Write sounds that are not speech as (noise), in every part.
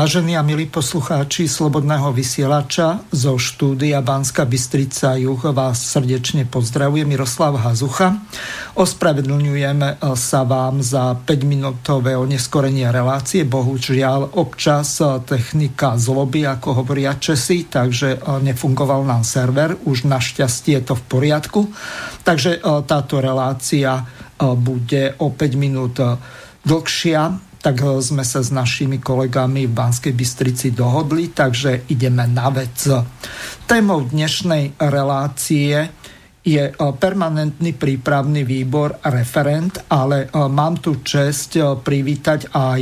Vážení a milí poslucháči Slobodného vysielača zo štúdia Banska Bystrica Juh vás srdečne pozdravuje Miroslav Hazucha. Ospravedlňujeme sa vám za 5-minútové oneskorenie relácie. Bohužiaľ občas technika zloby, ako hovoria Česi, takže nefungoval nám server. Už našťastie je to v poriadku. Takže táto relácia bude o 5 minút dlhšia tak eh, sme sa s našimi kolegami v Banskej Bystrici dohodli, takže ideme na vec. Témou dnešnej relácie je eh, permanentný prípravný výbor referent, ale eh, mám tu čest privítať aj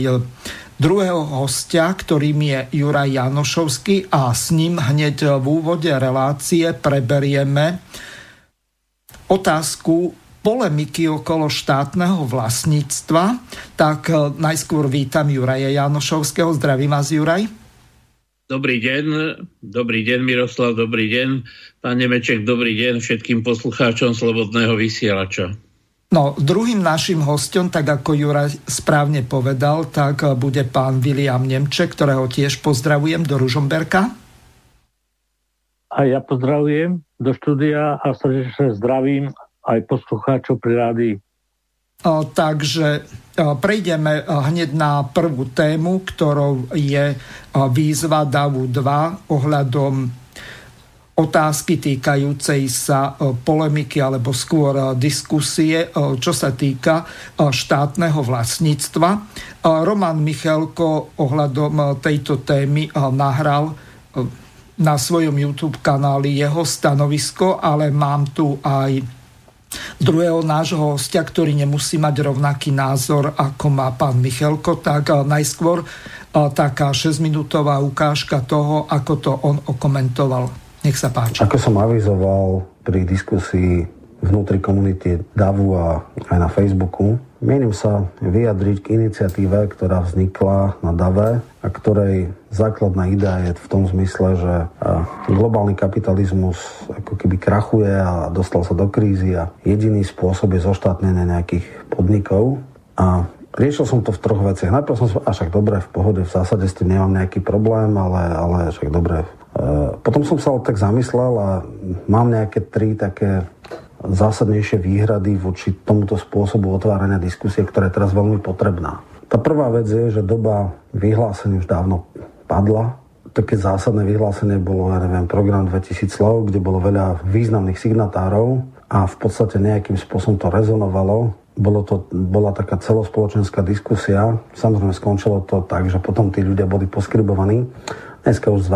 druhého hostia, ktorým je Juraj Janošovský a s ním hneď v úvode relácie preberieme otázku polemiky okolo štátneho vlastníctva, tak e, najskôr vítam Juraja Janošovského. Zdravím vás, Juraj. Dobrý deň, dobrý deň Miroslav, dobrý deň. Pán Nemeček, dobrý deň všetkým poslucháčom Slobodného vysielača. No, druhým našim hostom, tak ako Juraj správne povedal, tak e, bude pán William Nemček, ktorého tiež pozdravujem do Ružomberka. A ja pozdravujem do štúdia a srdečne zdravím aj poslucháčov pri rádii. Takže prejdeme hneď na prvú tému, ktorou je výzva DAVu 2 ohľadom otázky týkajúcej sa polemiky alebo skôr diskusie, čo sa týka štátneho vlastníctva. Roman Michalko ohľadom tejto témy nahral na svojom YouTube kanáli jeho stanovisko, ale mám tu aj druhého nášho hostia, ktorý nemusí mať rovnaký názor, ako má pán Michelko, tak eh, najskôr eh, taká 6-minútová ukážka toho, ako to on okomentoval. Nech sa páči. Ako som avizoval pri diskusii vnútri komunity DAVu a aj na Facebooku. Mienim sa vyjadriť k iniciatíve, ktorá vznikla na DAVE a ktorej základná idea je v tom zmysle, že globálny kapitalizmus ako keby krachuje a dostal sa do krízy a jediný spôsob je zoštátnenie nejakých podnikov. A riešil som to v troch veciach. Najprv som a však dobre, v pohode, v zásade s tým nemám nejaký problém, ale, ale však dobre. Potom som sa tak zamyslel a mám nejaké tri také zásadnejšie výhrady voči tomuto spôsobu otvárania diskusie, ktorá je teraz veľmi potrebná. Tá prvá vec je, že doba vyhlásení už dávno padla. Také zásadné vyhlásenie bolo, ja neviem, program 2000 slov, kde bolo veľa významných signatárov a v podstate nejakým spôsobom to rezonovalo. Bolo to, bola taká celospoločenská diskusia. Samozrejme skončilo to tak, že potom tí ľudia boli poskribovaní Dneska už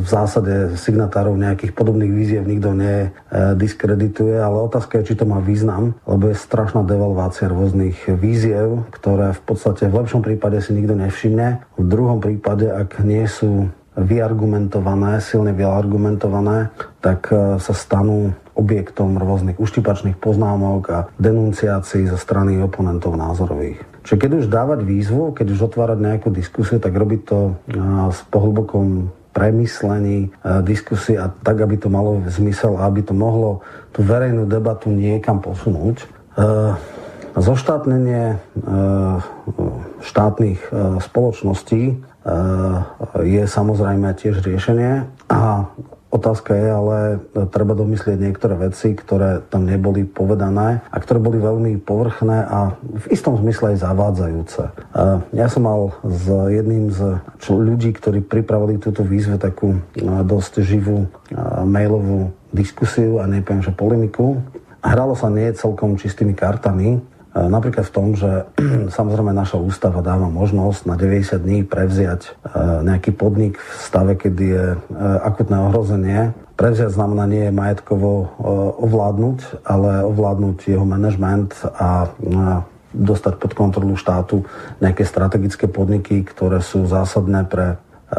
v zásade signatárov nejakých podobných víziev nikto nediskredituje, ale otázka je, či to má význam, lebo je strašná devalvácia rôznych víziev, ktoré v podstate v lepšom prípade si nikto nevšimne. V druhom prípade, ak nie sú vyargumentované, silne vyargumentované, tak e, sa stanú objektom rôznych uštipačných poznámok a denunciácií zo strany oponentov názorových. Čiže keď už dávať výzvu, keď už otvárať nejakú diskusiu, tak robiť to s pohlbokom premyslení diskusie a tak, aby to malo zmysel a aby to mohlo tú verejnú debatu niekam posunúť. Zoštátnenie štátnych spoločností je samozrejme tiež riešenie a Otázka je, ale treba domyslieť niektoré veci, ktoré tam neboli povedané a ktoré boli veľmi povrchné a v istom zmysle aj zavádzajúce. Ja som mal s jedným z ľudí, ktorí pripravili túto výzvu takú dosť živú mailovú diskusiu a nepoviem, že polemiku. Hralo sa nie celkom čistými kartami, E, napríklad v tom, že (clears throat) samozrejme naša ústava dáva možnosť na 90 dní prevziať e, nejaký podnik v stave, kedy je e, akutné ohrozenie. Prevziať znamená nie je majetkovo ovládnuť, ale ovládnuť jeho manažment a dostať pod kontrolu štátu nejaké strategické podniky, ktoré sú zásadné pre e,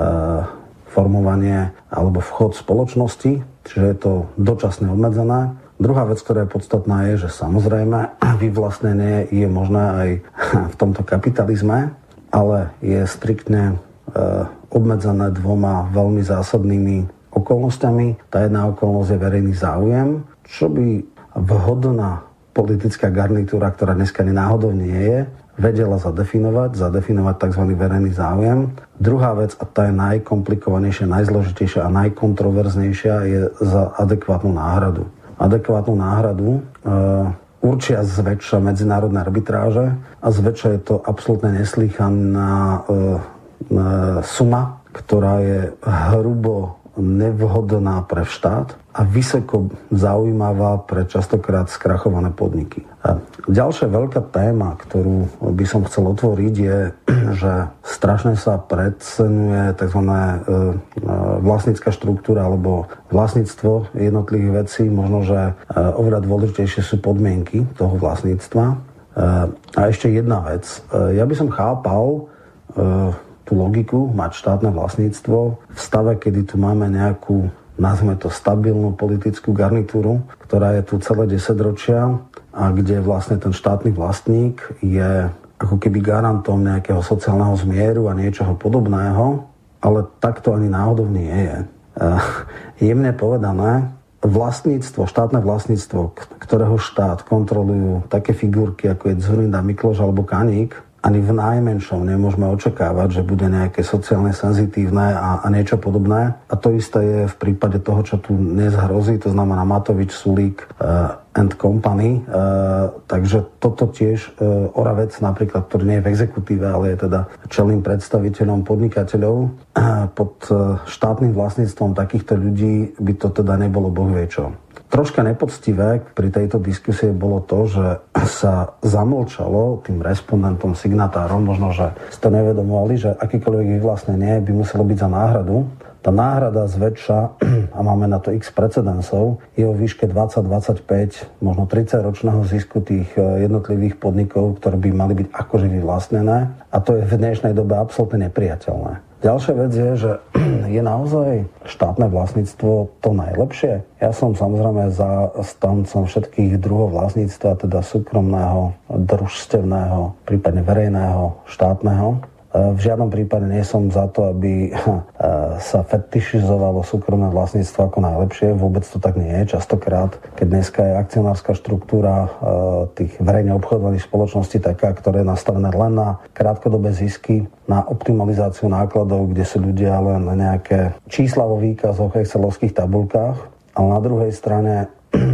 formovanie alebo vchod spoločnosti, čiže je to dočasne obmedzené. Druhá vec, ktorá je podstatná, je, že samozrejme (clears throat) vyvlastnenie je možné aj (clears throat) v tomto kapitalizme, ale je striktne e, obmedzené dvoma veľmi zásadnými okolnostiami. Tá jedna okolnosť je verejný záujem, čo by vhodná politická garnitúra, ktorá dneska nenáhodou nie je, vedela zadefinovať, zadefinovať tzv. verejný záujem. Druhá vec, a tá je najkomplikovanejšia, najzložitejšia a najkontroverznejšia, je za adekvátnu náhradu. Adekvátnu náhradu e, určia zväčša medzinárodné arbitráže a zväčša je to absolútne neslýchaná e, e, suma, ktorá je hrubo nevhodná pre štát a vysoko zaujímavá pre častokrát skrachované podniky. Ďalšia veľká téma, ktorú by som chcel otvoriť, je, (clears throat) že strašne sa predsenuje tzv. E, e, vlastnícka štruktúra alebo vlastníctvo jednotlivých vecí. Možno, že e, oveľa dôležitejšie sú podmienky toho vlastníctva. A ešte jedna vec. Ja by som chápal tú logiku mať štátne vlastníctvo v stave, kedy tu máme nejakú nazvime to stabilnú politickú garnitúru, ktorá je tu celé 10 ročia a kde vlastne ten štátny vlastník je ako keby garantom nejakého sociálneho zmieru a niečoho podobného, ale takto ani náhodou nie je. Jemne povedané, vlastníctvo, štátne vlastníctvo, ktorého štát kontrolujú také figurky ako je Zurinda Mikloš alebo Kaník, ani v najmenšom nemôžeme očakávať, že bude nejaké sociálne senzitívne a, a niečo podobné. A to isté je v prípade toho, čo tu dnes hrozí, to znamená Matovič, Sulík uh, and Company. Uh, takže toto tiež uh, Oravec napríklad, ktorý nie je v exekutíve, ale je teda čelným predstaviteľom podnikateľov, uh, pod uh, štátnym vlastníctvom takýchto ľudí by to teda nebolo boh vie čo. Troška nepoctivé pri tejto diskusie bolo to, že sa zamlčalo tým respondentom, signatárom, možno, že ste nevedomovali, že akýkoľvek vyvlastnenie by muselo byť za náhradu. Tá náhrada zväčša, (clears throat) a máme na to x precedensov, je o výške 20-25, možno 30 ročného zisku tých e, jednotlivých podnikov, ktoré by mali byť akože vyvlastnené. A to je v dnešnej dobe absolútne nepriateľné. Ďalšia vec je, že (clears throat) je naozaj štátne vlastníctvo to najlepšie. Ja som samozrejme za stancom všetkých druhov vlastníctva, teda súkromného, družstevného, prípadne verejného, štátneho. E, v žiadnom prípade nie som za to, aby (laughs) e, sa fetišizovalo súkromné vlastníctvo ako najlepšie. Vôbec to tak nie je. Častokrát, keď dneska je akcionárska štruktúra e, tých verejne obchodovaných spoločností taká, ktoré je nastavené len na krátkodobé zisky, na optimalizáciu nákladov, kde sú ľudia len na nejaké čísla vo výkazoch, excelovských tabulkách, ale na druhej strane (clears throat)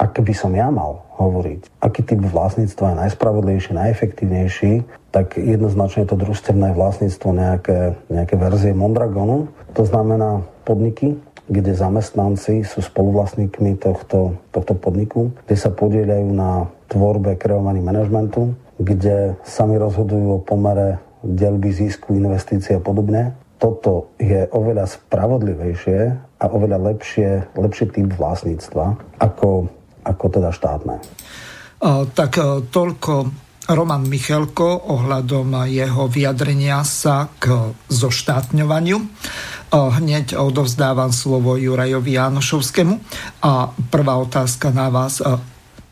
ak by som ja mal hovoriť, aký typ vlastníctva je najspravodlivejší, najefektívnejší, tak jednoznačne je to družstevné vlastníctvo nejaké, nejaké verzie Mondragonu. To znamená podniky, kde zamestnanci sú spoluvlastníkmi tohto, tohto podniku, kde sa podielajú na tvorbe, kreovaní manažmentu, kde sami rozhodujú o pomere delby zisku, investície a podobne. Toto je oveľa spravodlivejšie a oveľa lepšie, lepší typ vlastníctva ako ako teda štátne. Tak toľko Roman Michelko ohľadom jeho vyjadrenia sa k zoštátňovaniu. Hneď odovzdávam slovo Jurajovi Janošovskému. A prvá otázka na vás.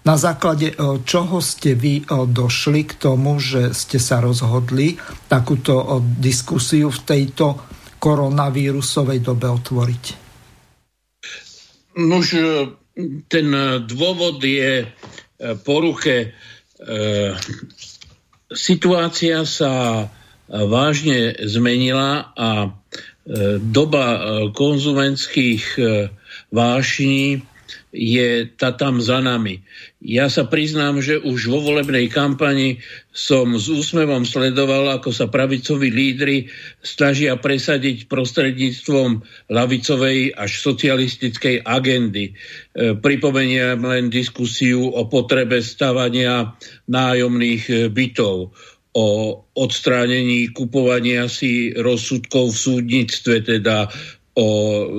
Na základe čoho ste vy došli k tomu, že ste sa rozhodli takúto diskusiu v tejto koronavírusovej dobe otvoriť? Nož, ten e, dôvod je e, poruche. E, situácia sa vážne zmenila a doba konzumentských vášní je tá tam za nami. Ja sa priznám, že už vo volebnej kampani som s úsmevom sledoval, ako sa pravicoví lídry snažia presadiť prostredníctvom lavicovej až socialistickej agendy. E, pripomeniem len diskusiu o potrebe stavania nájomných e, bytov, o odstránení kupovania si rozsudkov v súdnictve, teda o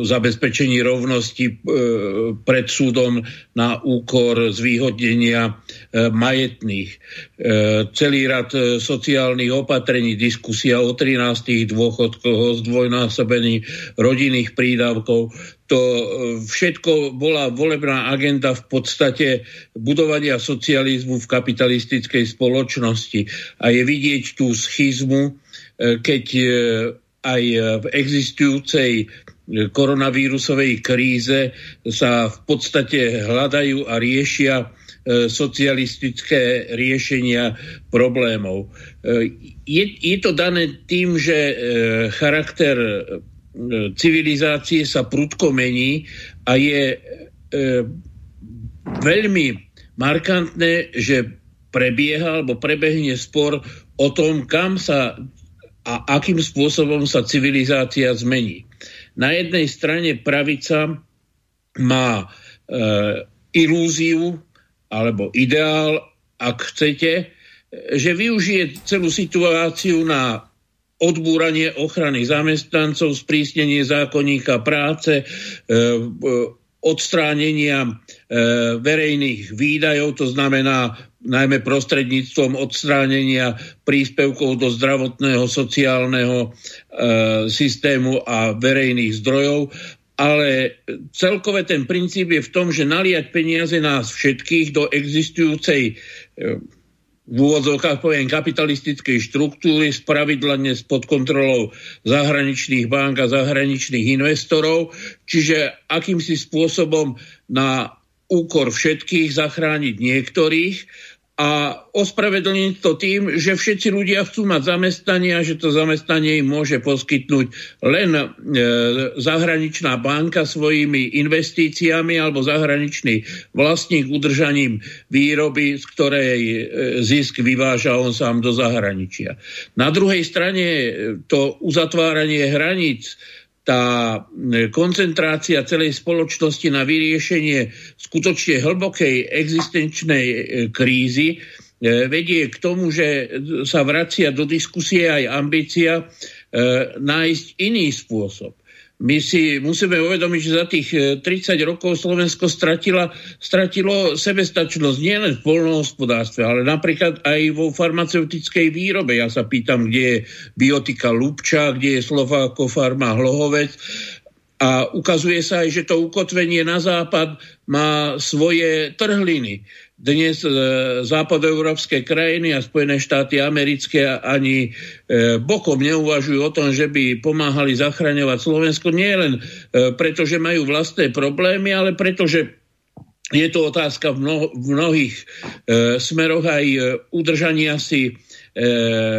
zabezpečení rovnosti e, pred súdom na úkor zvýhodnenia e, majetných. E, celý rad sociálnych opatrení, diskusia o 13 dôchodkoch, o zdvojnásobení rodinných prídavkov, to všetko bola volebná agenda v podstate budovania socializmu v kapitalistickej spoločnosti. A je vidieť tú schizmu, keď aj v existujúcej koronavírusovej kríze sa v podstate hľadajú a riešia e, socialistické riešenia problémov. E, je, je to dané tým, že e, charakter civilizácie sa prudko mení a je veľmi markantné, že prebieha alebo prebehne spor o tom, kam sa a akým spôsobom sa civilizácia zmení. Na jednej strane pravica má e, ilúziu alebo ideál, ak chcete, že využije celú situáciu na odbúranie ochrany zamestnancov, sprísnenie zákonníka práce, e, odstránenia e, verejných výdajov, to znamená najmä prostredníctvom odstránenia príspevkov do zdravotného, sociálneho e, systému a verejných zdrojov. Ale celkové ten princíp je v tom, že naliať peniaze nás všetkých do existujúcej e, v úvodzovkách poviem kapitalistickej štruktúry, spravidlane pod kontrolou zahraničných bank a zahraničných investorov, čiže akýmsi spôsobom na úkor všetkých zachrániť niektorých a ospravedlniť to tým, že všetci ľudia chcú mať zamestnanie a že to zamestnanie im môže poskytnúť len e, zahraničná banka svojimi investíciami alebo zahraničný vlastník udržaním výroby, z ktorej e, zisk vyváža on sám do zahraničia. Na druhej strane to uzatváranie hraníc tá e, koncentrácia celej spoločnosti na vyriešenie skutočne hlbokej existenčnej e, krízy e, vedie k tomu, že sa vracia do diskusie aj ambícia nájsť iný spôsob my si musíme uvedomiť, že za tých 30 e, rokov Slovensko stratila, stratilo sebestačnosť nielen v polnohospodárstve, ale napríklad aj vo farmaceutickej výrobe. Ja sa pýtam, kde je biotika Lubča, kde je Slováko Farma Hlohovec. A ukazuje sa aj, že to ukotvenie na západ má svoje trhliny dnes e, západoeurópske krajiny a Spojené štáty americké ani e, bokom neuvažujú o tom, že by pomáhali zachraňovať Slovensko nie len e, preto, že majú vlastné problémy, ale preto, že je to otázka v, mnohých e, smeroch aj udržania si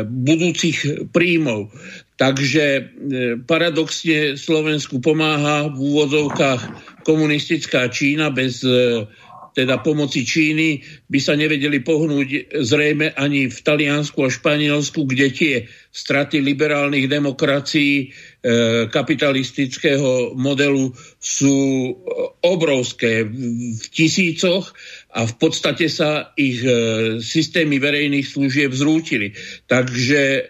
budúcich príjmov. Takže paradoxne Slovensku pomáha v úvodzovkách komunistická Čína bez teda pomoci Číny, by sa nevedeli pohnúť zrejme ani v Taliansku a Španielsku, kde tie straty liberálnych demokracií e, kapitalistického modelu sú obrovské v tisícoch a v podstate sa ich e, systémy verejných služieb zrútili. Takže e,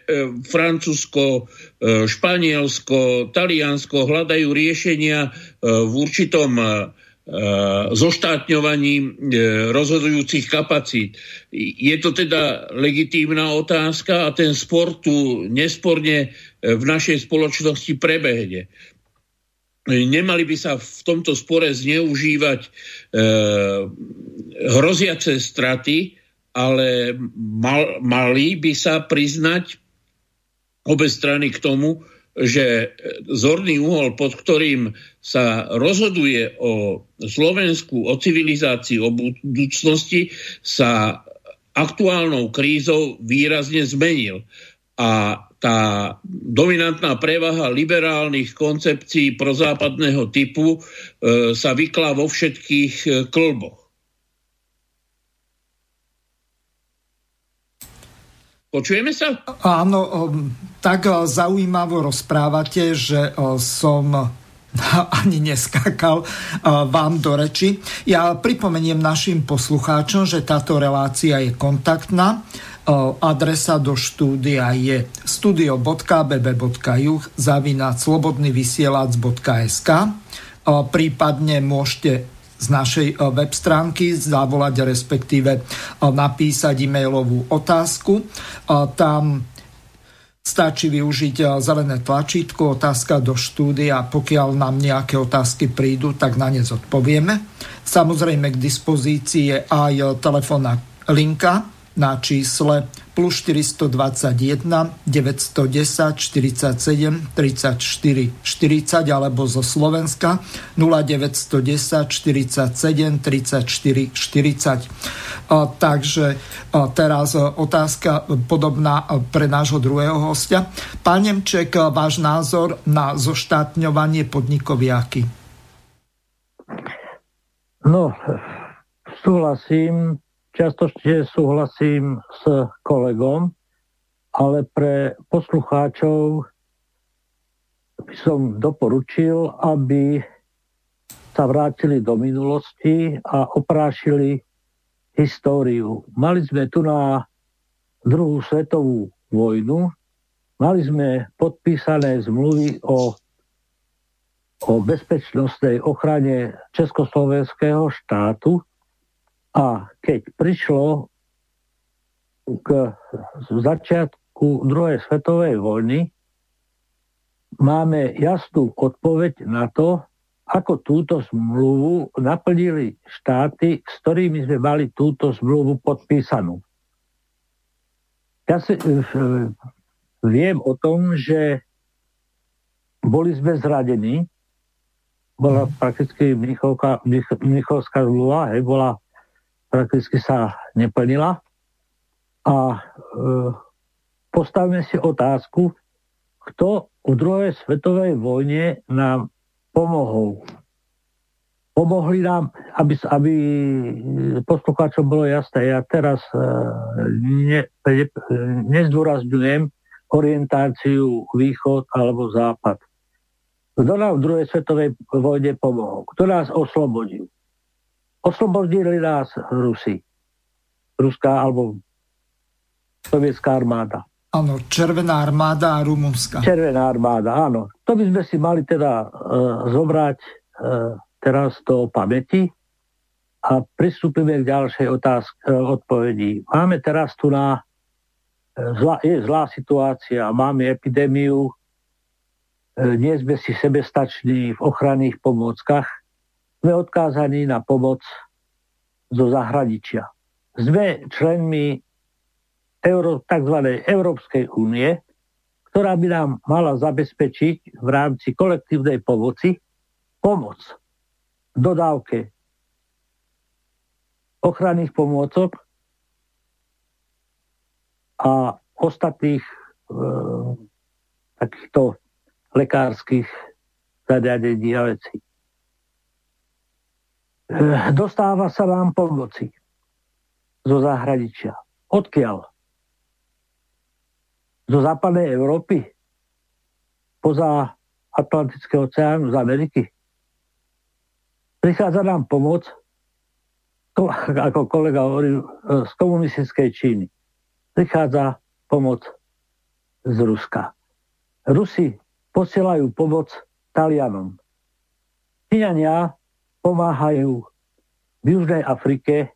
Francúzsko, e, Španielsko, Taliansko hľadajú riešenia e, v určitom e, zoštátňovaním eh, rozhodujúcich kapacít. Je to teda legitímna otázka a ten spor tu nesporne eh, v našej spoločnosti prebehne. Nemali by sa v tomto spore zneužívať e, hroziace straty, ale mal, mali by sa priznať obe strany k tomu, že zorný uhol, pod ktorým sa rozhoduje o Slovensku, o civilizácii, o budúcnosti, sa aktuálnou krízou výrazne zmenil. A tá dominantná prevaha liberálnych koncepcií prozápadného typu e, sa vyklá vo všetkých e, klboch. Počujeme sa? Áno, um, tak uh, zaujímavo rozprávate, že uh, som (laughs) ani neskákal uh, vám do reči. Ja pripomeniem našim poslucháčom, že táto relácia je kontaktná, Adresa do štúdia je studio.bb.juh zavinať slobodnyvysielac.sk prípadne môžete z našej web stránky zavolať respektíve napísať e-mailovú otázku. Tam Stačí využiť zelené tlačítko, otázka do štúdia. Pokiaľ nám nejaké otázky prídu, tak na ne zodpovieme. Samozrejme k dispozícii je aj telefónna linka na čísle plus 421 910 47 34 40 alebo zo Slovenska 0910 47 34 40. Takže teraz otázka podobná pre nášho druhého hostia. Pán Nemček, váš názor na zoštátňovanie podnikov jaký? No, súhlasím Čiastočne súhlasím s kolegom, ale pre poslucháčov by som doporučil, aby sa vrátili do minulosti a oprášili históriu. Mali sme tu na druhú svetovú vojnu, mali sme podpísané zmluvy o, o bezpečnostnej ochrane Československého štátu a keď prišlo k začiatku druhej svetovej vojny, máme jasnú odpoveď na to, ako túto zmluvu naplnili štáty, s ktorými sme mali túto zmluvu podpísanú. Ja si, viem o tom, že boli sme zradení, bola prakticky Mnichovská, Mnichovská zmluva, hej, bola prakticky sa neplnila. A e, postavme si otázku, kto v druhej svetovej vojne nám pomohol. Pomohli nám, aby, aby poslucháčom bolo jasné, ja teraz e, ne, ne, nezdôrazňujem orientáciu východ alebo západ. Kto nám v druhej svetovej vojne pomohol? Kto nás oslobodil? Oslobodili nás Rusi. Ruská alebo sovietská armáda. Áno, Červená armáda a Rumunská. Červená armáda, áno. To by sme si mali teda uh, zobrať uh, teraz do pamäti a pristúpime k ďalšej otázke, uh, odpovedi. Máme teraz tu na uh, zlá, je zlá situácia, máme epidémiu, uh, nie sme si sebestační v ochranných pomôckach, sme odkázaní na pomoc zo zahraničia. Sme členmi Euró, tzv. Európskej únie, ktorá by nám mala zabezpečiť v rámci kolektívnej pomoci pomoc v dodávke ochranných pomôcok a ostatných e, takýchto lekárskych zariadení a vecí. Eh, dostáva sa vám pomoci zo zahraničia. Odkiaľ? Zo západnej Európy? Poza Atlantického oceánu z Ameriky? Prichádza nám pomoc, (laughs) ako kolega hovoril, eh, z komunistickej Číny. Prichádza pomoc z Ruska. Rusi posielajú pomoc Talianom. Číňania pomáhajú v Južnej Afrike,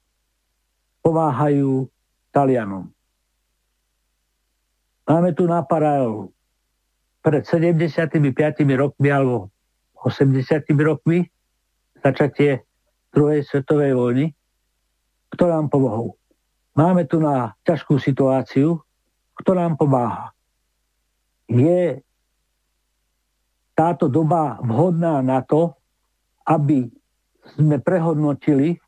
pomáhajú Talianom. Máme tu na paralelu pred 75 rokmi alebo 80 rokmi začatie druhej svetovej vojny, kto nám pomohol. Máme tu na ťažkú situáciu, kto nám pomáha. Je táto doba vhodná na to, aby sme prehodnotili e,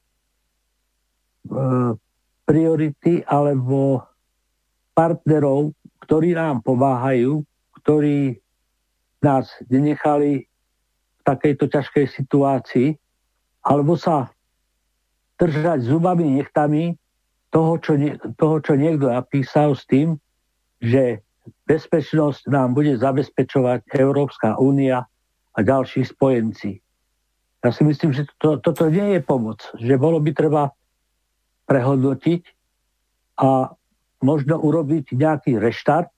priority alebo partnerov, ktorí nám pomáhajú, ktorí nás nenechali v takejto ťažkej situácii, alebo sa držať zubami nechtami toho čo, toho, čo niekto napísal s tým, že bezpečnosť nám bude zabezpečovať Európska únia a ďalší spojenci. Ja si myslím, že to, toto nie je pomoc, že bolo by treba prehodnotiť a možno urobiť nejaký reštart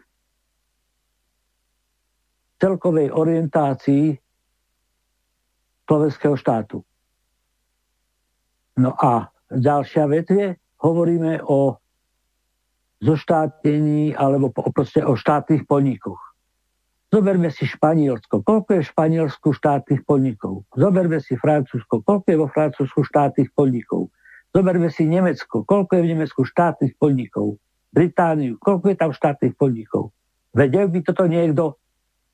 celkovej orientácii slovenského štátu. No a ďalšia vec je, hovoríme o zoštátnení alebo proste o štátnych podnikoch. Zoberme si Španielsko. Koľko je v Španielsku štátnych podnikov? Zoberme si Francúzsko. Koľko je vo Francúzsku štátnych podnikov? Zoberme si Nemecko. Koľko je v Nemecku štátnych podnikov? Britániu. Koľko je tam štátnych podnikov? Vedel by toto niekto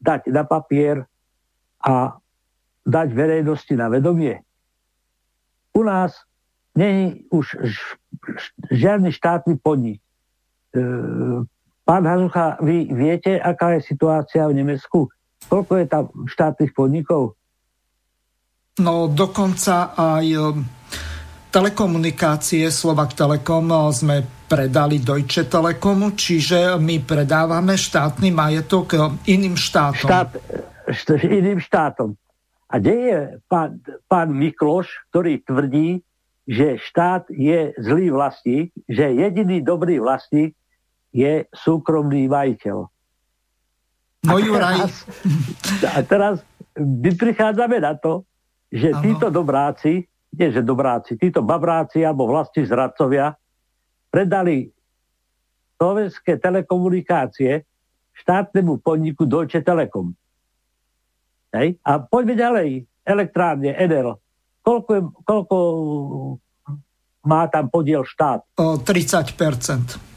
dať na papier a dať verejnosti na vedomie. U nás není už žiadny štátny podnik. E, pán Hazucha, vy viete, aká je situácia v Nemecku? Koľko je tam štátnych podnikov? No dokonca aj e, telekomunikácie Slovak Telekom e, sme predali Deutsche Telekomu, čiže my predávame štátny majetok iným štátom. Štát, iným štátom. A kde je pán, pán Mikloš, ktorý tvrdí, že štát je zlý vlastník, že jediný dobrý vlastník je súkromný majiteľ. No Juraj. A teraz, my prichádzame na to, že ano. títo dobráci, nie že dobráci, títo babráci alebo vlasti zradcovia predali slovenské telekomunikácie štátnemu podniku Deutsche Telekom. Hej? A poďme ďalej. Elektrárne, Enel. Koľko, je, koľko má tam podiel štát? O 30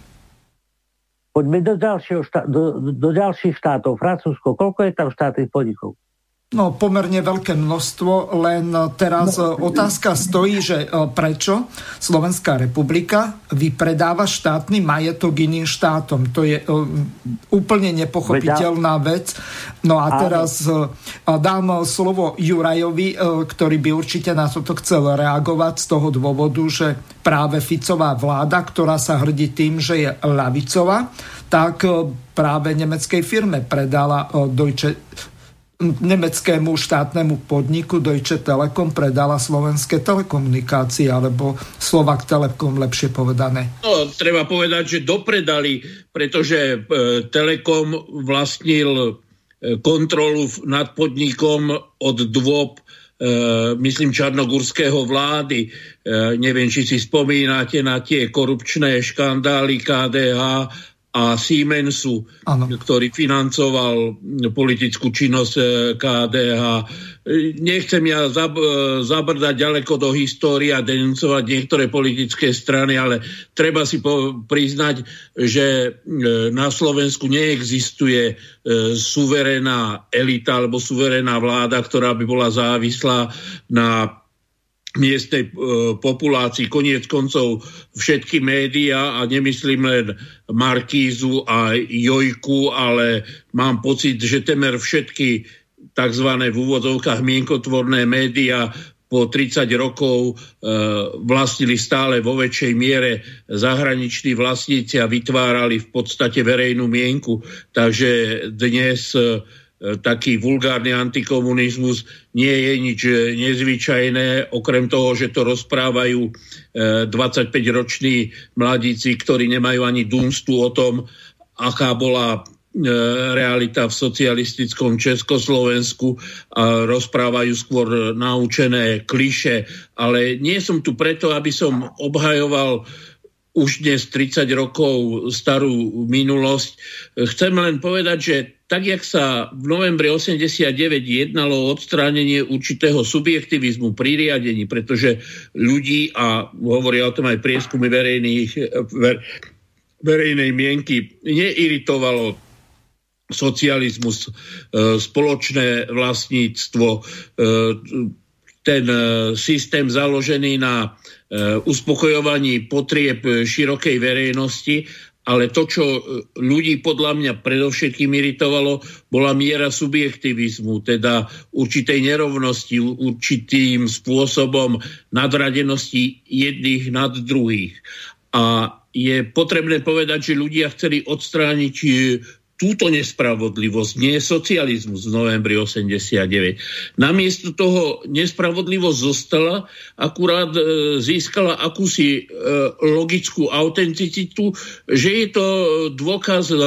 Poďme do, ďalšieho do, do ďalších štátov. Francúzsko, koľko je tam štátnych podnikov? No, pomerne veľké množstvo, len teraz no, otázka stojí, že e, prečo Slovenská republika vypredáva štátny majetok iným štátom. To je uh, úplne nepochopiteľná vec. No a teraz dám slovo Jurajovi, ktorý by určite na toto chcel reagovať z toho dôvodu, že práve Ficová vláda, ktorá sa hrdí tým, že je lavicová, tak práve nemeckej firme predala Deutsche nemeckému štátnemu podniku Deutsche Telekom predala slovenské telekomunikácie, alebo Slovak Telekom lepšie povedané? No, treba povedať, že dopredali, pretože e, Telekom vlastnil e, kontrolu nad podnikom od dôb Uh, myslím čarnogurského vlády. Uh, neviem, či si spomínate na tie korupčné škandály KDH a Siemensu, ano. ktorý financoval politickú činnosť eh, KDH. Nechcem ja zab, eh, zabrdať ďaleko do histórie a denuncovať niektoré politické strany, ale treba si po, priznať, že eh, na Slovensku neexistuje suverénna elita alebo suverénna vláda, ktorá by bola závislá na miestnej e, populácii. Koniec koncov všetky médiá, a nemyslím len Markízu a Jojku, ale mám pocit, že temer všetky tzv. v úvodzovkách mienkotvorné médiá po 30 rokov e, vlastnili stále vo väčšej miere zahraniční vlastníci a vytvárali v podstate verejnú mienku. Takže dnes e, taký vulgárny antikomunizmus nie je nič e, nezvyčajné, okrem toho, že to rozprávajú 25-roční e, mladíci, ktorí nemajú ani dunstu o tom, aká bola realita v socialistickom Československu a rozprávajú skôr naučené kliše, ale nie som tu preto, aby som obhajoval už dnes 30 rokov starú minulosť. Chcem len povedať, že tak, jak sa v novembri 89 jednalo o odstránenie určitého subjektivizmu pri riadení, pretože ľudí, a hovoria o tom aj prieskumy verejných, ver, verejnej mienky, neiritovalo socializmus, e, spoločné vlastníctvo, e, ten e, systém založený na uspokojovaní potrieb širokej verejnosti, ale to, čo eh, ľudí podľa mňa predovšetkým iritovalo, bola miera subjektivizmu, teda určitej nerovnosti, určitým spôsobom nadradenosti jedných nad druhých. A je potrebné povedať, že ľudia chceli odstrániť túto nespravodlivosť, nie socializmus v novembri 89. Namiesto toho nespravodlivosť zostala, akurát e, získala akúsi e, logickú autenticitu, že je to dôkaz e,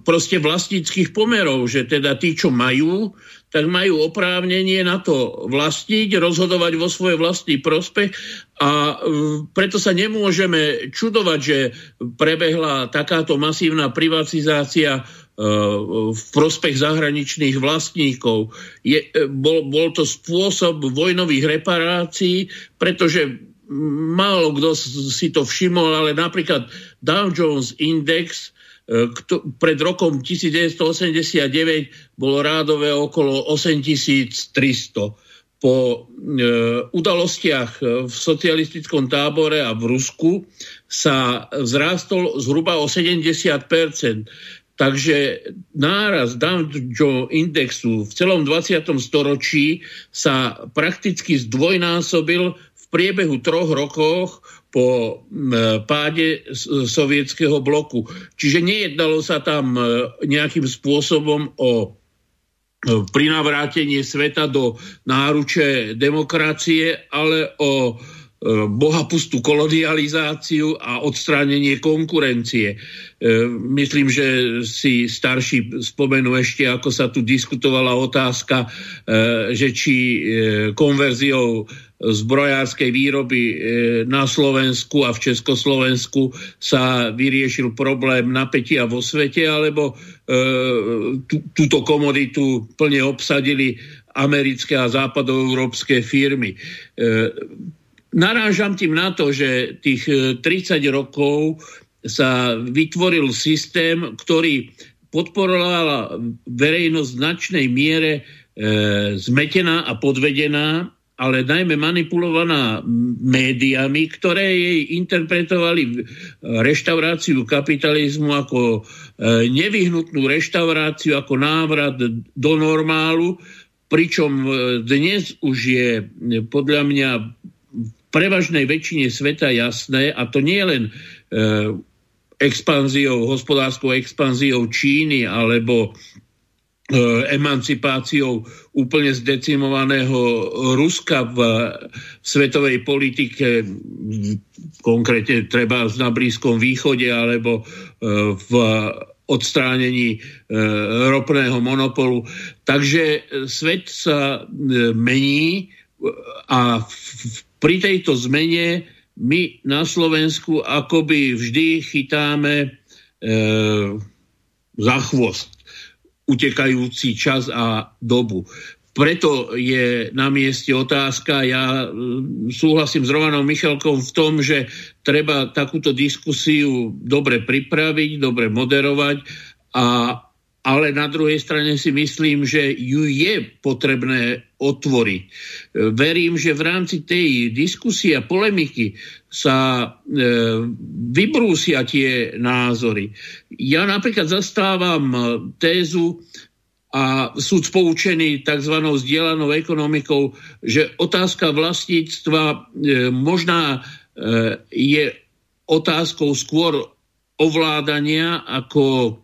proste vlastníckých pomerov, že teda tí, čo majú, tak majú oprávnenie na to vlastniť, rozhodovať vo svoj vlastný prospech a preto sa nemôžeme čudovať, že prebehla takáto masívna privatizácia e, v prospech zahraničných vlastníkov. Je, e, bol, bol to spôsob vojnových reparácií, pretože málo kto si to všimol, ale napríklad Dow Jones Index pred rokom 1989 bolo rádové okolo 8300. Po e, udalostiach v socialistickom tábore a v Rusku sa vzrástol zhruba o 70 Takže náraz Dow Jones indexu v celom 20. storočí sa prakticky zdvojnásobil v priebehu troch rokoch po páde sovietského bloku. Čiže nejednalo sa tam e, nejakým spôsobom o prinavrátenie sveta do náruče demokracie, ale o E, bohapustú kolonializáciu a odstránenie konkurencie. E, myslím, že si starší spomenú ešte, ako sa tu diskutovala otázka, že či konverziou zbrojárskej výroby na Slovensku a v Československu sa vyriešil problém napätia vo svete, alebo túto komoditu plne obsadili americké a západoeurópske firmy. Narážam tým na to, že tých 30 e, rokov sa vytvoril systém, ktorý podporovala verejnosť v značnej miere e, zmetená a podvedená, ale najmä manipulovaná médiami, ktoré jej interpretovali reštauráciu kapitalizmu ako e, nevyhnutnú reštauráciu, ako návrat do normálu, pričom e, dnes už je podľa mňa prevažnej väčšine sveta jasné, a to nie len e, expanziou, hospodárskou expanziou Číny alebo e, emancipáciou úplne zdecimovaného Ruska v, v svetovej politike, konkrétne treba na Blízkom východe alebo e, v odstránení e, ropného monopolu. Takže svet sa e, mení a pri tejto zmene my na Slovensku akoby vždy chytáme e, za chvost utekajúci čas a dobu. Preto je na mieste otázka, ja e, súhlasím s Rovanom Michalkom v tom, že treba takúto diskusiu dobre pripraviť, dobre moderovať a ale na druhej strane si myslím, že ju je potrebné otvoriť. Verím, že v rámci tej diskusie a polemiky sa e, vybrúsia tie názory. Ja napríklad zastávam tézu a súd spoučený tzv. zdieľanou ekonomikou, že otázka vlastníctva e, možná e, je otázkou skôr ovládania ako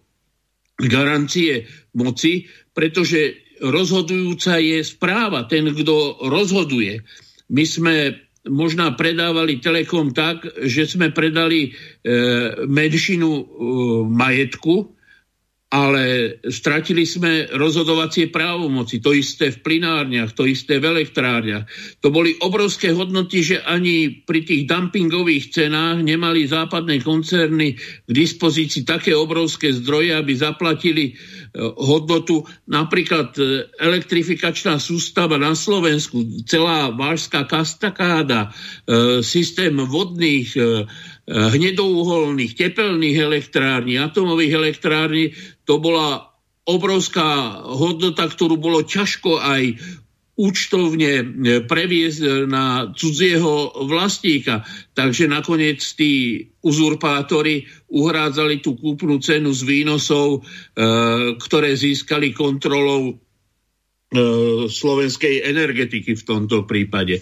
garancie moci, pretože rozhodujúca je správa, ten, kto rozhoduje. My sme možná predávali Telekom tak, že sme predali e, menšinu e, majetku, ale stratili sme rozhodovacie právomoci. To isté v plinárniach, to isté v elektrárniach. To boli obrovské hodnoty, že ani pri tých dumpingových cenách nemali západné koncerny k dispozícii také obrovské zdroje, aby zaplatili hodnotu. Napríklad e, elektrifikačná sústava na Slovensku, celá vážská kastakáda, e, systém vodných hnedouholných, tepelných elektrární, atomových elektrární, to bola obrovská hodnota, ktorú bolo ťažko aj účtovne e, previesť na cudzieho vlastníka. Takže nakoniec tí uzurpátori uhrádzali tú kúpnu cenu z výnosov, e, ktoré získali kontrolou slovenskej energetiky v tomto prípade.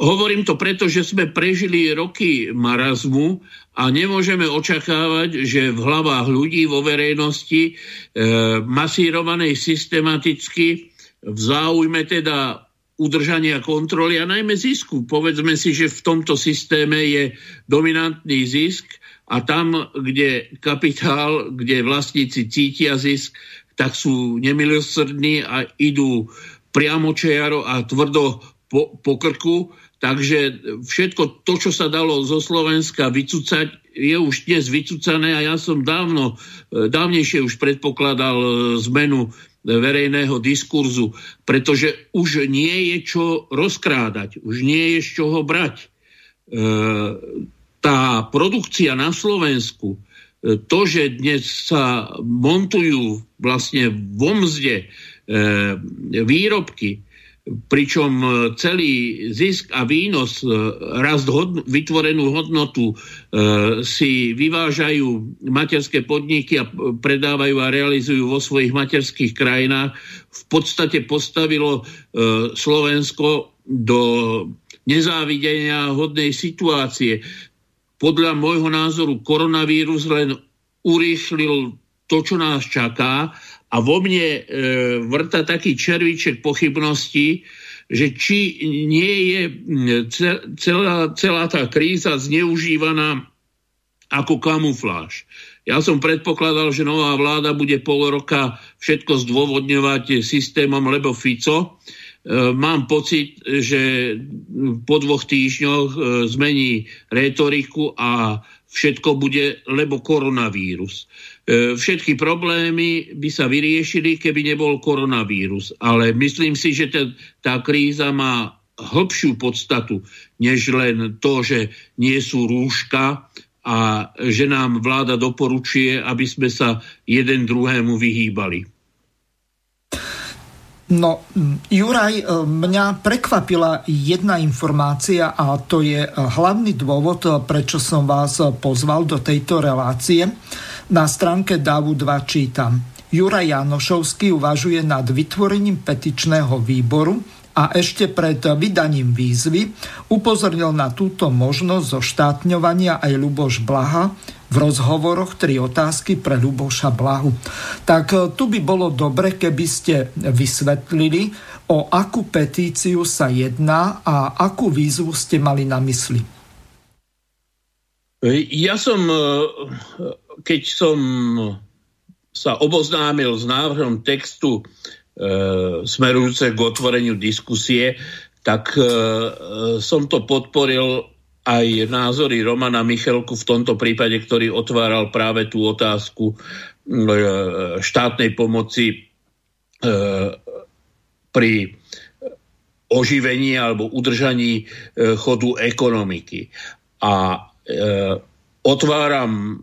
Hovorím to preto, že sme prežili roky marazmu a nemôžeme očakávať, že v hlavách ľudí vo verejnosti masírovanej systematicky v záujme teda udržania kontroly a najmä zisku. Povedzme si, že v tomto systéme je dominantný zisk a tam, kde kapitál, kde vlastníci cítia zisk, tak sú nemilosrdní a idú priamo čiaro a tvrdo po, po krku. Takže všetko to, čo sa dalo zo Slovenska vycúcať, je už dnes vycúcané a ja som dávno, dávnejšie už predpokladal zmenu verejného diskurzu, pretože už nie je čo rozkrádať, už nie je z čoho brať. E, tá produkcia na Slovensku, e, to, že dnes sa montujú vlastne vo mzde e, výrobky, pričom e, celý zisk a výnos, e, rast hodno, vytvorenú hodnotu e, si vyvážajú materské podniky a predávajú a realizujú vo svojich materských krajinách, v podstate postavilo Slovensko do nezávidenia hodnej situácie. Podľa môjho názoru koronavírus len urýchlil to, čo nás čaká a vo mne e, vrta taký červíček pochybnosti, že či nie je celá, celá tá kríza zneužívaná ako kamufláž. Ja som predpokladal, že nová vláda bude pol roka všetko zdôvodňovať systémom lebo Fico. E, mám pocit, že po dvoch týždňoch e, zmení retoriku a všetko bude lebo koronavírus. E, všetky problémy by sa vyriešili, keby nebol koronavírus. Ale myslím si, že ten, tá kríza má hĺbšiu podstatu, než len to, že nie sú rúška a že nám vláda doporučuje, aby sme sa jeden druhému vyhýbali. No, Juraj, e, mňa prekvapila jedna informácia a to je hlavný dôvod, prečo som vás pozval do tejto relácie. Na stránke DAVu 2 čítam. Juraj Janošovský uvažuje nad vytvorením petičného výboru a ešte pred vydaním výzvy upozornil na túto možnosť zo štátňovania aj Luboš Blaha v rozhovoroch tri otázky pre Luboša Blahu. Tak e, tu by bolo dobre, keby ste vysvetlili, o akú petíciu sa jedná a akú výzvu ste mali na mysli. Ja som e, keď som sa oboznámil s návrhom textu e, smerujúce k otvoreniu diskusie, tak e, som to podporil aj názory Romana Michelku v tomto prípade, ktorý otváral práve tú otázku e, štátnej pomoci e, pri oživení alebo udržaní e, chodu ekonomiky. A e, otváram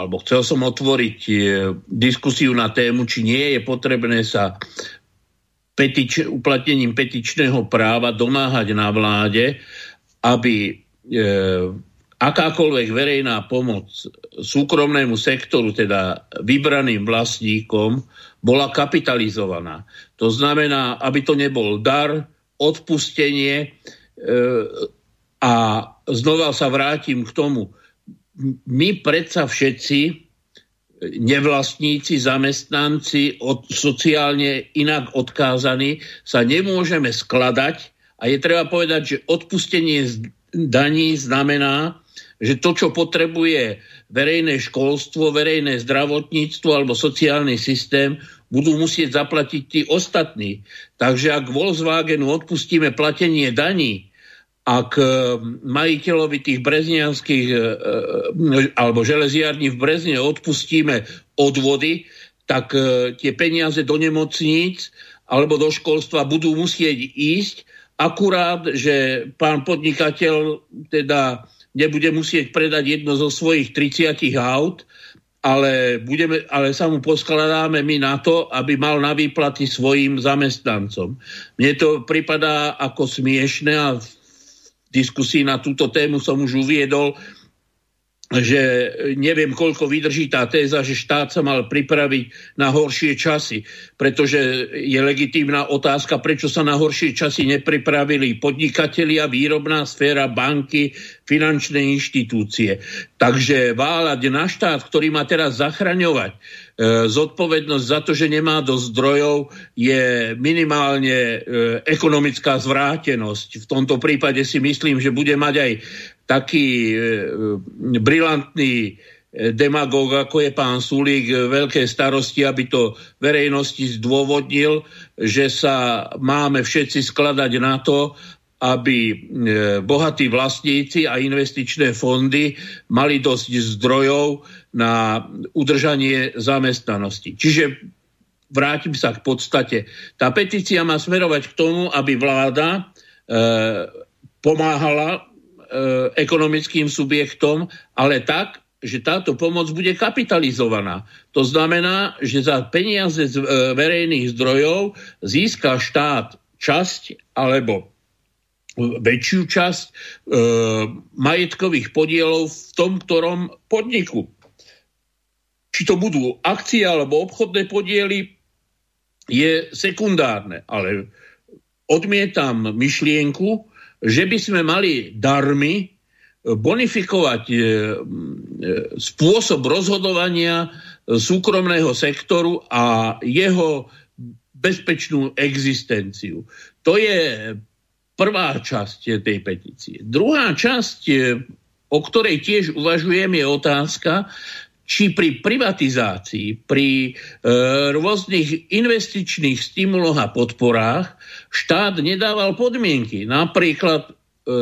alebo chcel som otvoriť e, diskusiu na tému, či nie je potrebné sa petič, uplatnením petičného práva domáhať na vláde, aby e, akákoľvek verejná pomoc súkromnému sektoru, teda vybraným vlastníkom, bola kapitalizovaná. To znamená, aby to nebol dar, odpustenie e, a znova sa vrátim k tomu, my predsa všetci, nevlastníci, zamestnanci, od, sociálne inak odkázaní, sa nemôžeme skladať a je treba povedať, že odpustenie daní znamená, že to, čo potrebuje verejné školstvo, verejné zdravotníctvo alebo sociálny systém, budú musieť zaplatiť tí ostatní. Takže ak Volkswagenu odpustíme platenie daní, ak e, majiteľovi tých breznianských e, e, alebo železiarní v Brezne odpustíme odvody, tak tie peniaze do nemocníc alebo do školstva budú musieť ísť, akurát, že pán podnikateľ teda nebude musieť predať jedno zo svojich 30 aut, ale, budeme, ale sa mu poskladáme my na to, aby mal na výplaty svojim zamestnancom. Mne to pripadá ako smiešne a diskusii na túto tému som už uviedol, že neviem, koľko vydrží tá téza, že štát sa mal pripraviť na horšie časy, pretože je legitímna otázka, prečo sa na horšie časy nepripravili podnikatelia, výrobná sféra, banky, finančné inštitúcie. Takže váľať na štát, ktorý má teraz zachraňovať, zodpovednosť za to, že nemá dosť zdrojov, je minimálne e, ekonomická zvrátenosť. V tomto prípade si myslím, že bude mať aj taký e, brilantný e, demagóg, ako je pán Sulík, e, veľké starosti, aby to verejnosti zdôvodnil, že sa máme všetci skladať na to, aby e, bohatí vlastníci a investičné fondy mali dosť zdrojov na udržanie zamestnanosti. Čiže vrátim sa k podstate. Tá petícia má smerovať k tomu, aby vláda e, pomáhala E, ekonomickým subjektom, ale tak, že táto pomoc bude kapitalizovaná. To znamená, že za peniaze z e, verejných zdrojov získa štát časť alebo väčšiu časť e, majetkových podielov v tom, ktorom podniku. Či to budú akcie alebo obchodné podiely, je sekundárne, ale odmietam myšlienku, že by sme mali darmy e, bonifikovať e, e, spôsob rozhodovania súkromného sektoru a jeho bezpečnú existenciu. To je prvá časť tej petície. Druhá časť, o ktorej tiež uvažujem, je otázka, či pri privatizácii, pri e, rôznych investičných stimuloch a podporách štát nedával podmienky, napríklad e,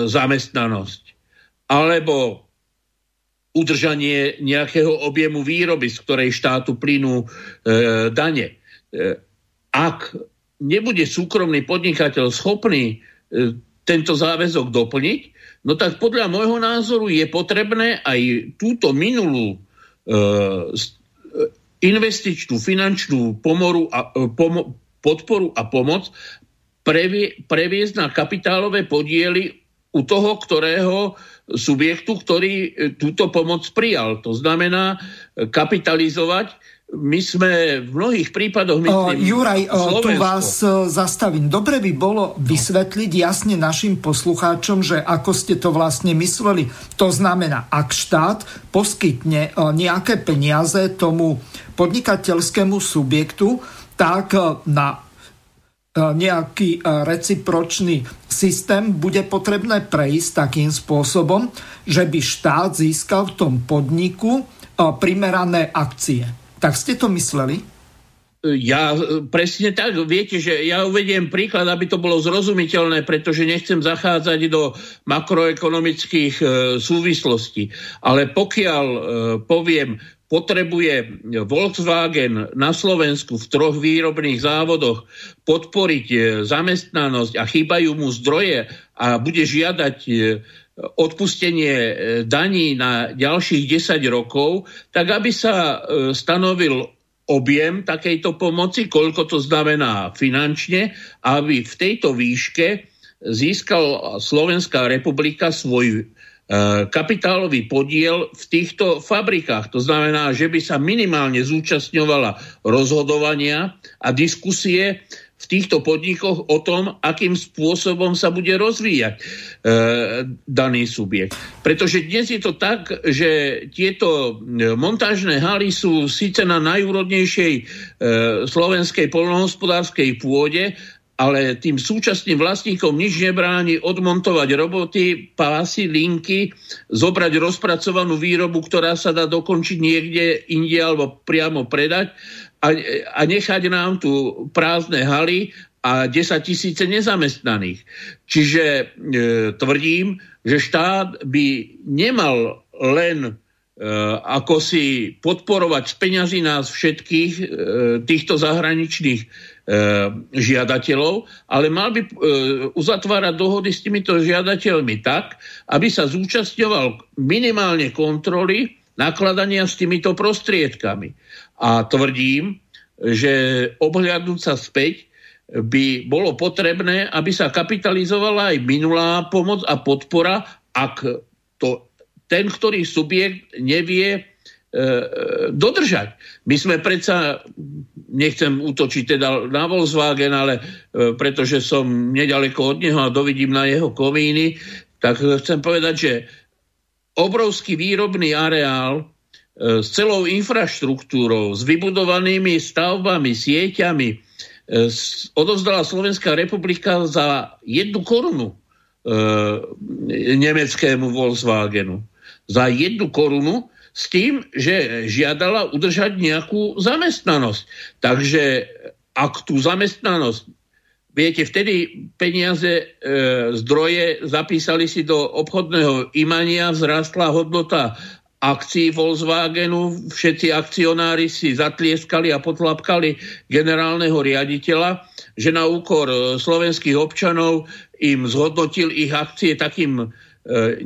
zamestnanosť, alebo udržanie nejakého objemu výroby, z ktorej štátu plynú e, dane. E, ak nebude súkromný podnikateľ schopný e, tento záväzok doplniť, no tak podľa môjho názoru je potrebné aj túto minulú E, investičnú finančnú pomoru a, e, pomo, podporu a pomoc previe, previesť na kapitálové podiely u toho, ktorého subjektu, ktorý e, túto pomoc prijal. To znamená kapitalizovať my sme v mnohých prípadoch... Myslím, Juraj, Slovensko. tu vás zastavím. Dobre by bolo vysvetliť jasne našim poslucháčom, že ako ste to vlastne mysleli. To znamená, ak štát poskytne nejaké peniaze tomu podnikateľskému subjektu, tak na nejaký recipročný systém bude potrebné prejsť takým spôsobom, že by štát získal v tom podniku primerané akcie. Tak ste to mysleli? Ja presne tak, viete, že ja uvediem príklad, aby to bolo zrozumiteľné, pretože nechcem zachádzať do makroekonomických e, súvislostí. Ale pokiaľ e, poviem, potrebuje Volkswagen na Slovensku v troch výrobných závodoch podporiť e, zamestnanosť a chýbajú mu zdroje a bude žiadať e, odpustenie e, daní na ďalších 10 rokov, tak aby sa e, stanovil objem takejto pomoci, koľko to znamená finančne, aby v tejto výške získal Slovenská republika svoj e, kapitálový podiel v týchto fabrikách. To znamená, že by sa minimálne zúčastňovala rozhodovania a diskusie týchto podnikoch o tom, akým spôsobom sa bude rozvíjať e, daný subjekt. Pretože dnes je to tak, že tieto e, montážne haly sú síce na najúrodnejšej e, slovenskej polnohospodárskej pôde, ale tým súčasným vlastníkom nič nebráni odmontovať roboty, pásy, linky, zobrať rozpracovanú výrobu, ktorá sa dá dokončiť niekde inde alebo priamo predať a, a nechať nám tu prázdne haly a 10 tisíce nezamestnaných. Čiže e, tvrdím, že štát by nemal len e, ako si podporovať z peňazí nás všetkých e, týchto zahraničných e, žiadateľov, ale mal by e, uzatvárať dohody s týmito žiadateľmi tak, aby sa zúčastňoval minimálne kontroly nakladania s týmito prostriedkami. A tvrdím, že obhľadnúť sa späť by bolo potrebné, aby sa kapitalizovala aj minulá pomoc a podpora, ak to ten, ktorý subjekt nevie dodržať. My sme predsa, nechcem útočiť teda na Volkswagen, ale pretože som nedaleko od neho a dovidím na jeho komíny, tak chcem povedať, že obrovský výrobný areál E, s celou infraštruktúrou, s vybudovanými stavbami, sieťami, e, odovzdala Slovenská republika za jednu korunu e, nemeckému Volkswagenu. Za jednu korunu s tým, že žiadala udržať nejakú zamestnanosť. Takže ak tú zamestnanosť Viete, vtedy peniaze, e, zdroje zapísali si do obchodného imania, vzrastla hodnota akcií Volkswagenu. Všetci akcionári si zatlieskali a potlapkali generálneho riaditeľa, že na úkor e, slovenských občanov im zhodnotil ich akcie takým e,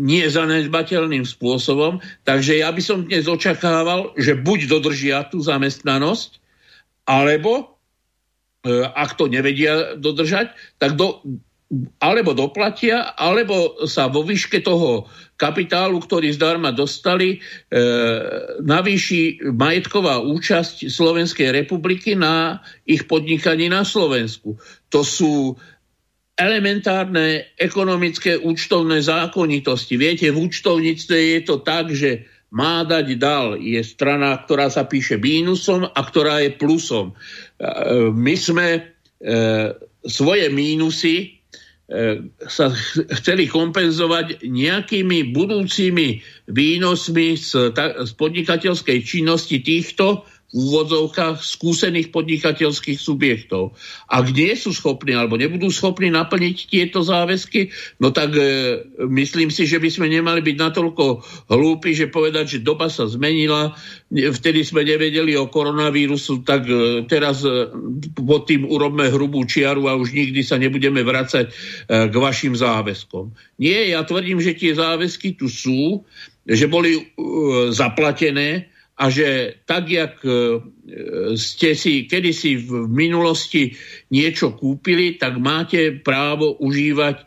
nezanedbateľným spôsobom. Takže ja by som dnes očakával, že buď dodržia tú zamestnanosť, alebo e, ak to nevedia dodržať, tak do, alebo doplatia, alebo sa vo výške toho kapitálu, ktorý zdarma dostali, e, navýši majetková účasť Slovenskej republiky na ich podnikaní na Slovensku. To sú elementárne ekonomické účtovné zákonitosti. Viete, v účtovníctve je to tak, že má dať dal. Je strana, ktorá sa píše mínusom a ktorá je plusom. E, my sme e, svoje mínusy sa chceli kompenzovať nejakými budúcimi výnosmi z, z podnikateľskej činnosti týchto v úvodzovkách skúsených podnikateľských subjektov. Ak nie sú schopní alebo nebudú schopní naplniť tieto záväzky, no tak e, myslím si, že by sme nemali byť natoľko hlúpi, že povedať, že doba sa zmenila, vtedy sme nevedeli o koronavírusu, tak e, teraz e, pod tým urobme hrubú čiaru a už nikdy sa nebudeme vracať e, k vašim záväzkom. Nie, ja tvrdím, že tie záväzky tu sú, že boli e, zaplatené, a že tak, jak e, ste si kedysi v minulosti niečo kúpili, tak máte právo užívať e,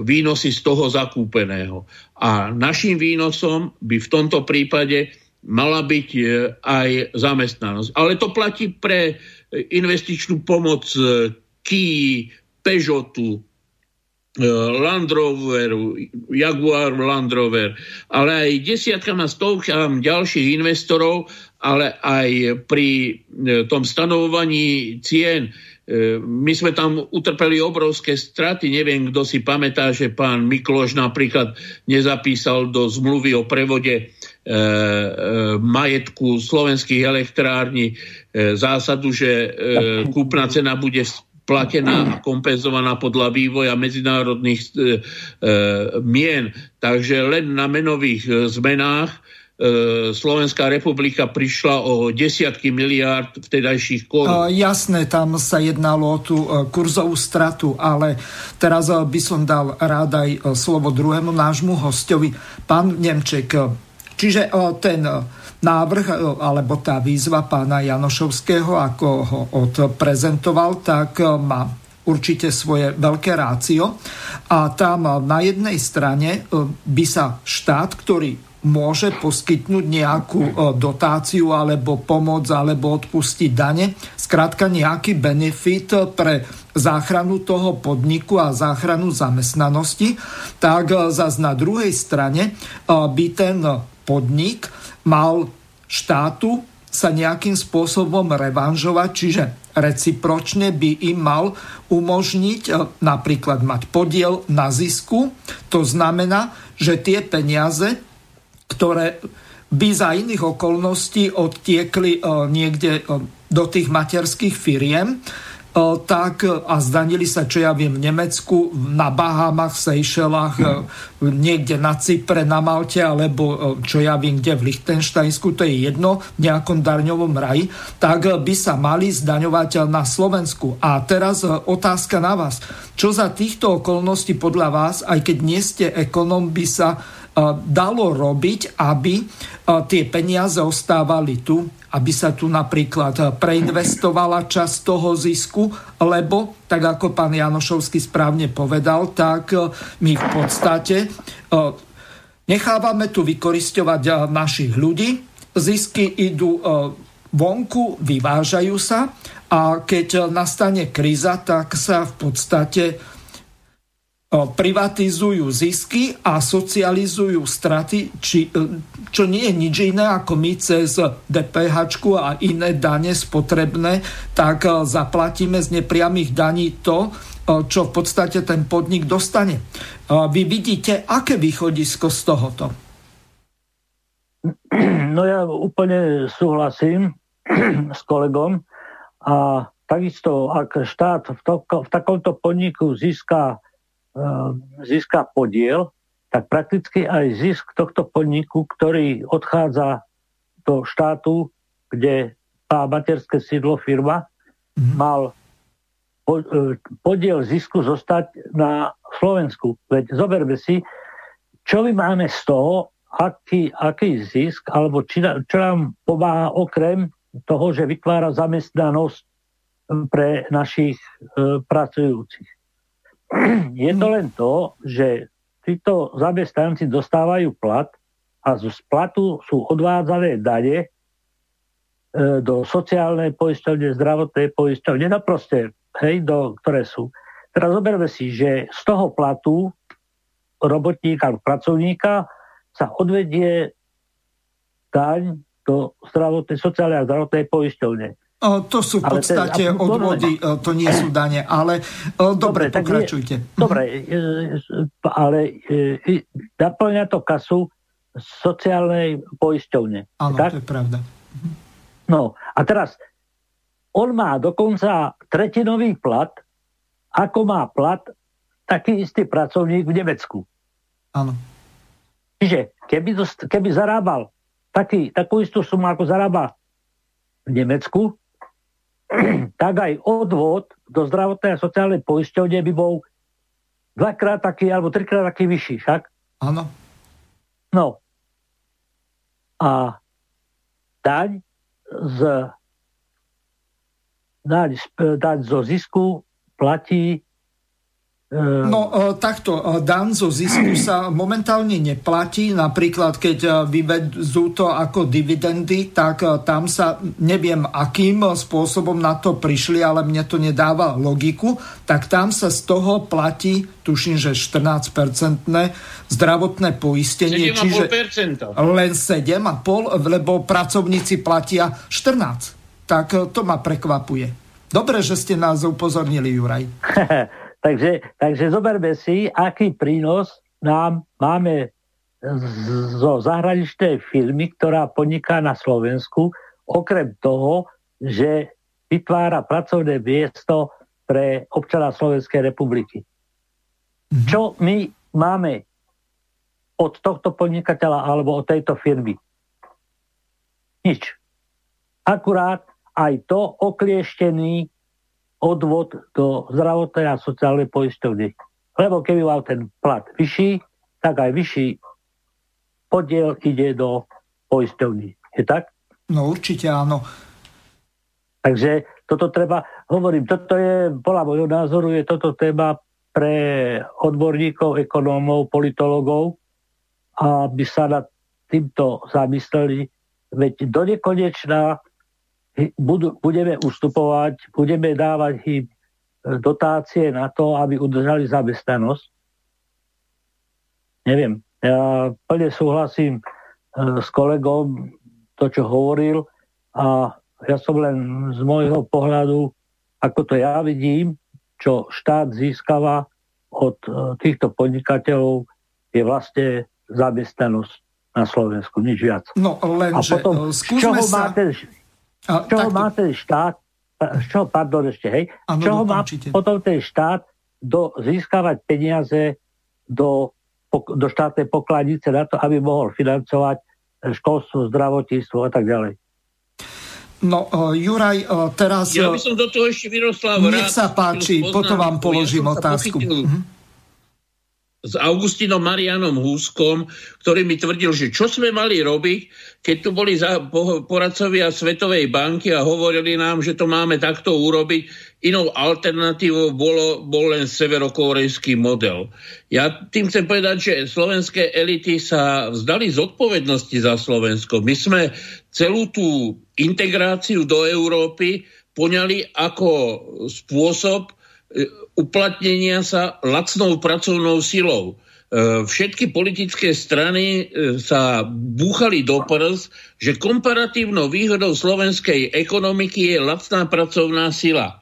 výnosy z toho zakúpeného. A našim výnosom by v tomto prípade mala byť e, aj zamestnanosť. Ale to platí pre investičnú pomoc Kii, Peugeotu, Land Rover, Jaguar Land Rover, ale aj desiatkam a stovkám ďalších investorov, ale aj pri e, tom stanovovaní cien e, my sme tam utrpeli obrovské straty. Neviem, kto si pamätá, že pán Mikloš napríklad nezapísal do zmluvy o prevode majetku slovenských elektrární zásadu, že (laughs) kúpna cena bude platená a kompenzovaná podľa vývoja medzinárodných e, e, mien. Takže len na menových e, zmenách e, Slovenská republika prišla o desiatky miliárd vtedajších korún. Jasné, tam sa jednalo o tú kurzovú stratu, ale teraz by som dal rád aj slovo druhému nášmu hostovi. Pán Nemček, čiže ten návrh e, alebo tá výzva pána Janošovského, ako ho odprezentoval, tak e, má určite svoje veľké rácio. A tam e, na jednej strane by sa štát, ktorý môže poskytnúť nejakú dotáciu alebo pomoc alebo odpustiť dane, skrátka nejaký benefit pre záchranu toho podniku a záchranu zamestnanosti, tak zase na druhej strane by ten podnik mal štátu sa nejakým spôsobom revanžovať, čiže recipročne by im mal umožniť e, napríklad mať podiel na zisku. To znamená, že tie peniaze, ktoré by za iných okolností odtiekli e, niekde e, do tých materských firiem, tak a zdanili sa, čo ja viem, v Nemecku, na Bahamach, Seychelách, niekde na Cypre, na Malte, alebo čo ja viem, kde v Lichtensteinsku, to je jedno, v nejakom darňovom raji, tak by sa mali zdaňovať na Slovensku. A teraz otázka na vás. Čo za týchto okolností podľa vás, aj keď nie ste ekonom, by sa dalo robiť, aby tie peniaze ostávali tu aby sa tu napríklad preinvestovala časť toho zisku, lebo, tak ako pán Janošovský správne povedal, tak my v podstate nechávame tu vykoristovať našich ľudí, zisky idú vonku, vyvážajú sa a keď nastane kríza, tak sa v podstate privatizujú zisky a socializujú straty, či, e, čo nie je nič iné ako my cez DPH a iné dane spotrebné, tak e, zaplatíme z nepriamých daní to, e, čo v podstate ten podnik dostane. Vy vidíte, aké východisko z tohoto? No ja úplne súhlasím s kolegom a takisto, ak štát v, to, v takomto podniku získa získa podiel, tak prakticky aj zisk tohto podniku, ktorý odchádza do štátu, kde má materské sídlo firma, mm-hmm. mal e, podiel zisku zostať na Slovensku. Veď zoberme si, čo my máme z toho, aký, aký zisk, alebo či, čo nám pomáha okrem toho, že vytvára zamestnanosť pre našich e, pracujúcich. Je to len to, že títo zamestnanci dostávajú plat a z platu sú odvádzané dane e, do sociálnej poisťovne, zdravotnej poisťovne, no proste, hej, do, ktoré sú. Teraz zoberme si, že z toho platu robotníka, pracovníka sa odvedie daň do zdravotnej, sociálnej a zdravotnej poisťovne. To sú v podstate ale odvody, to nie sú dane, ale dobre, dobre pokračujte. Je, dobre, ale naplňa to kasu sociálnej poisťovne. Áno, tak? to je pravda. No a teraz on má dokonca tretinový plat, ako má plat taký istý pracovník v Nemecku. Áno. Čiže keby, to, keby zarábal taký, takú istú sumu, ako zarába v Nemecku, (clears throat) tak aj odvod do zdravotnej a sociálnej poisťovne by bol dvakrát taký alebo trikrát taký vyšší, však? Áno. No. A daň z daň, daň zo zisku platí. No e, takto, e, dan zo zisku (clears throat) sa momentálne neplatí, napríklad keď e, vyvedú to ako dividendy, tak tam sa neviem akým spôsobom na to prišli, ale mne to nedáva logiku, tak tam sa z toho platí, tuším, že 14-percentné zdravotné poistenie, čiže len 7,5, lebo pracovníci platia 14. Tak to ma prekvapuje. Dobre, že ste nás upozornili, Juraj. (laughs) Takže, takže zoberme si, aký prínos nám máme zo zahraničnej firmy, ktorá podniká na Slovensku, okrem toho, že vytvára pracovné miesto pre občana Slovenskej republiky. Mm-hmm. Čo my máme od tohto podnikateľa alebo od tejto firmy? Nič. Akurát aj to oklieštený odvod do zdravotnej a sociálnej poisťovny. Lebo keby mal ten plat vyšší, tak aj vyšší podiel ide do poisťovny. Je tak? No určite áno. Takže toto treba, hovorím, toto je, podľa môjho názoru, je toto téma pre odborníkov, ekonómov, politologov, aby sa nad týmto zamysleli, veď do nekonečná budú, budeme ustupovať, budeme dávať im e, dotácie na to, aby udržali zamestnanosť. Neviem, ja plne súhlasím e, s kolegom to, čo hovoril a ja som len z môjho pohľadu, ako to ja vidím, čo štát získava od e, týchto podnikateľov, je vlastne zamestnanosť na Slovensku, nič viac. No len, a potom, skúsme čoho sa... Máte, a, čo má ten štát, čo, pardon ešte, hej, ano, čoho má potom ten štát do, získavať peniaze do, do štátnej pokladnice na to, aby mohol financovať školstvo, zdravotníctvo a tak ďalej. No, uh, Juraj, uh, teraz... Ja by som do toho ešte vyrostal Nech sa páči, potom vám položím ja otázku. Mhm. S Augustinom Marianom Húskom, ktorý mi tvrdil, že čo sme mali robiť, keď tu boli poradcovia Svetovej banky a hovorili nám, že to máme takto urobiť. Inou alternatívou bolo, bol len severokorejský model. Ja tým chcem povedať, že slovenské elity sa vzdali zodpovednosti za Slovensko. My sme celú tú integráciu do Európy poňali ako spôsob e, uplatnenia sa lacnou pracovnou silou. E, všetky politické strany e, sa búchali do prs, že komparatívnou výhodou slovenskej ekonomiky je lacná pracovná sila.